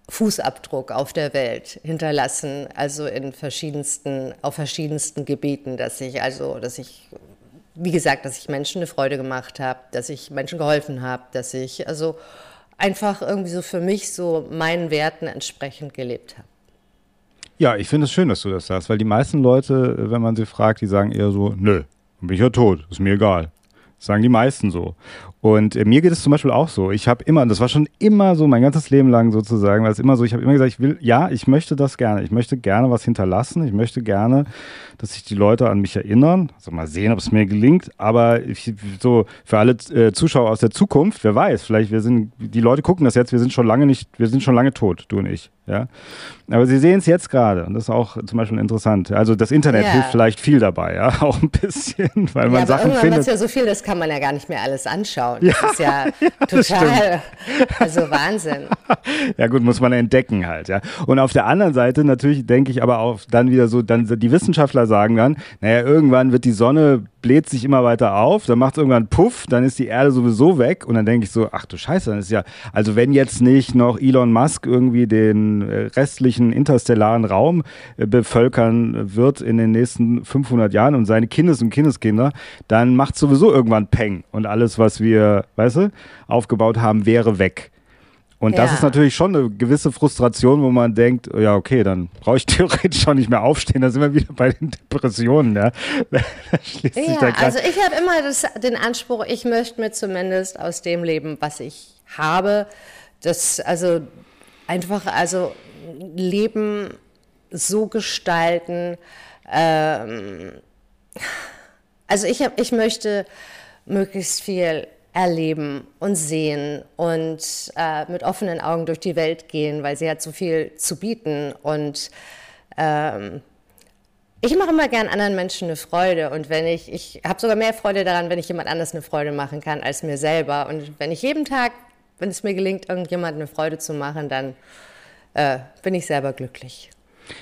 Fußabdruck auf der Welt hinterlassen, also in verschiedensten, auf verschiedensten Gebieten, dass ich also, dass ich, wie gesagt, dass ich Menschen eine Freude gemacht habe, dass ich Menschen geholfen habe, dass ich also einfach irgendwie so für mich so meinen Werten entsprechend gelebt habe. Ja, ich finde es schön, dass du das sagst, weil die meisten Leute, wenn man sie fragt, die sagen eher so, nö, bin ich ja tot, ist mir egal. Das sagen die meisten so. Und äh, mir geht es zum Beispiel auch so. Ich habe immer, das war schon immer so, mein ganzes Leben lang sozusagen, weil es immer so, ich habe immer gesagt, ich will, ja, ich möchte das gerne. Ich möchte gerne was hinterlassen. Ich möchte gerne, dass sich die Leute an mich erinnern. Also mal sehen, ob es mir gelingt. Aber ich, so für alle äh, Zuschauer aus der Zukunft, wer weiß, vielleicht wir sind, die Leute gucken das jetzt, wir sind schon lange nicht, wir sind schon lange tot, du und ich. Ja. Aber sie sehen es jetzt gerade und das ist auch zum Beispiel interessant. Also das Internet ja. hilft vielleicht viel dabei, ja, auch ein bisschen, weil man ja, Sachen aber findet. ja so viel, das kann man ja gar nicht mehr alles anschauen. Ja, das ist ja, ja total, also Wahnsinn. ja gut, muss man entdecken halt, ja. Und auf der anderen Seite natürlich denke ich aber auch dann wieder so, dann die Wissenschaftler sagen dann, naja, irgendwann wird die Sonne bläht sich immer weiter auf, dann macht es irgendwann Puff, dann ist die Erde sowieso weg und dann denke ich so, ach du Scheiße, dann ist ja, also wenn jetzt nicht noch Elon Musk irgendwie den äh, restlichen interstellaren Raum äh, bevölkern wird in den nächsten 500 Jahren und seine Kindes- und Kindeskinder, dann macht sowieso irgendwann Peng und alles, was wir, weißt du, aufgebaut haben, wäre weg. Und ja. das ist natürlich schon eine gewisse Frustration, wo man denkt, ja, okay, dann brauche ich theoretisch schon nicht mehr aufstehen. Da sind wir wieder bei den Depressionen. Ja, ja also ich habe immer das, den Anspruch, ich möchte mir zumindest aus dem leben, was ich habe, das also einfach also Leben so gestalten. Ähm, also ich, hab, ich möchte möglichst viel erleben und sehen und äh, mit offenen Augen durch die Welt gehen, weil sie hat so viel zu bieten. Und ähm, ich mache immer gern anderen Menschen eine Freude. Und wenn ich, ich habe sogar mehr Freude daran, wenn ich jemand anders eine Freude machen kann als mir selber. Und wenn ich jeden Tag, wenn es mir gelingt, irgendjemand eine Freude zu machen, dann äh, bin ich selber glücklich.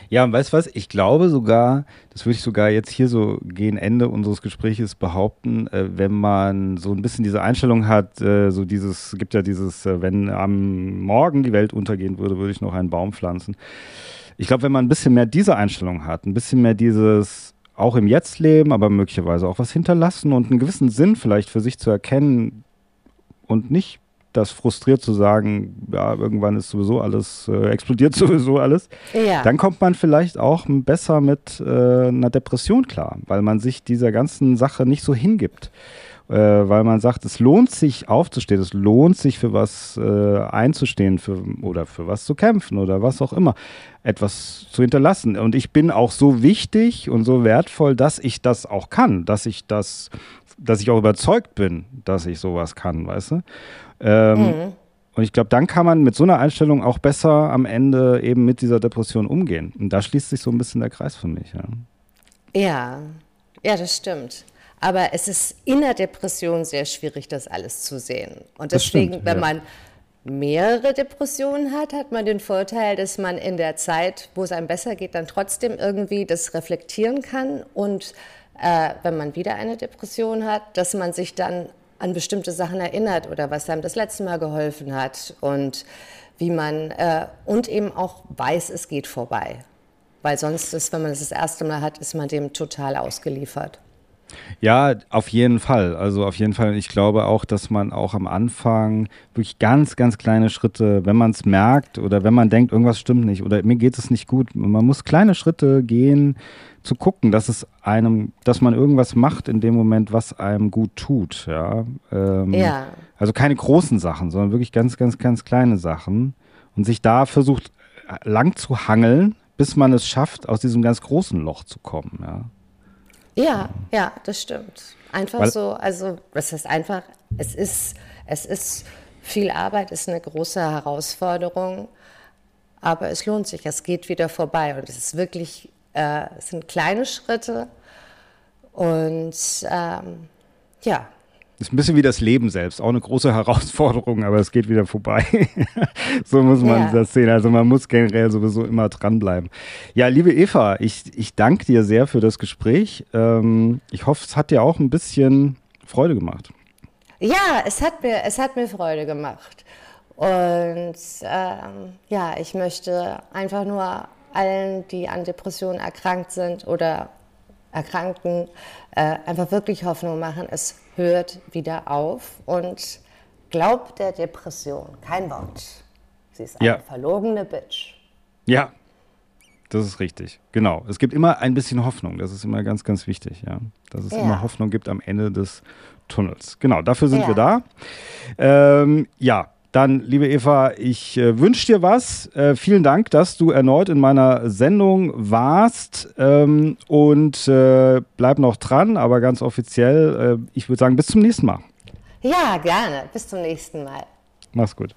Ja, und weißt du was? Ich glaube sogar, das würde ich sogar jetzt hier so gegen Ende unseres Gespräches behaupten, äh, wenn man so ein bisschen diese Einstellung hat, äh, so dieses, gibt ja dieses, äh, wenn am Morgen die Welt untergehen würde, würde ich noch einen Baum pflanzen. Ich glaube, wenn man ein bisschen mehr diese Einstellung hat, ein bisschen mehr dieses auch im Jetzt leben, aber möglicherweise auch was hinterlassen und einen gewissen Sinn vielleicht für sich zu erkennen und nicht das frustriert zu sagen, ja, irgendwann ist sowieso alles, äh, explodiert sowieso alles, ja. dann kommt man vielleicht auch besser mit äh, einer Depression klar, weil man sich dieser ganzen Sache nicht so hingibt. Äh, weil man sagt, es lohnt sich aufzustehen, es lohnt sich für was äh, einzustehen für, oder für was zu kämpfen oder was auch immer, etwas zu hinterlassen. Und ich bin auch so wichtig und so wertvoll, dass ich das auch kann, dass ich das, dass ich auch überzeugt bin, dass ich sowas kann, weißt du? Ähm, mhm. Und ich glaube, dann kann man mit so einer Einstellung auch besser am Ende eben mit dieser Depression umgehen. Und da schließt sich so ein bisschen der Kreis für mich. Ja, ja, ja das stimmt. Aber es ist in der Depression sehr schwierig, das alles zu sehen. Und deswegen, stimmt, wenn ja. man mehrere Depressionen hat, hat man den Vorteil, dass man in der Zeit, wo es einem besser geht, dann trotzdem irgendwie das reflektieren kann und äh, wenn man wieder eine Depression hat, dass man sich dann an bestimmte Sachen erinnert oder was einem das letzte Mal geholfen hat und wie man äh, und eben auch weiß, es geht vorbei. Weil sonst ist, wenn man es das, das erste Mal hat, ist man dem total ausgeliefert. Ja, auf jeden Fall. Also auf jeden Fall. Ich glaube auch, dass man auch am Anfang wirklich ganz, ganz kleine Schritte, wenn man es merkt oder wenn man denkt, irgendwas stimmt nicht oder mir geht es nicht gut, man muss kleine Schritte gehen, zu gucken, dass es einem, dass man irgendwas macht in dem Moment, was einem gut tut. Ja. Ähm, ja. Also keine großen Sachen, sondern wirklich ganz, ganz, ganz kleine Sachen und sich da versucht lang zu hangeln, bis man es schafft, aus diesem ganz großen Loch zu kommen. Ja. Ja, ja, das stimmt. Einfach Weil, so, also das heißt einfach, es ist, es ist viel Arbeit, ist eine große Herausforderung, aber es lohnt sich, es geht wieder vorbei und es ist wirklich, äh, es sind kleine Schritte und ähm, ja, ist ein bisschen wie das Leben selbst, auch eine große Herausforderung, aber es geht wieder vorbei. so muss man ja. das sehen. Also man muss generell sowieso immer dranbleiben. Ja, liebe Eva, ich, ich danke dir sehr für das Gespräch. Ähm, ich hoffe, es hat dir auch ein bisschen Freude gemacht. Ja, es hat mir, es hat mir Freude gemacht. Und ähm, ja, ich möchte einfach nur allen, die an Depressionen erkrankt sind oder Erkrankten, äh, einfach wirklich Hoffnung machen. Es hört wieder auf und glaubt der Depression kein Wort. Sie ist eine ja. verlogene Bitch. Ja, das ist richtig. Genau. Es gibt immer ein bisschen Hoffnung. Das ist immer ganz, ganz wichtig, ja. Dass es ja. immer Hoffnung gibt am Ende des Tunnels. Genau, dafür sind ja. wir da. Ähm, ja, dann, liebe Eva, ich äh, wünsche dir was. Äh, vielen Dank, dass du erneut in meiner Sendung warst. Ähm, und äh, bleib noch dran, aber ganz offiziell, äh, ich würde sagen, bis zum nächsten Mal. Ja, gerne. Bis zum nächsten Mal. Mach's gut.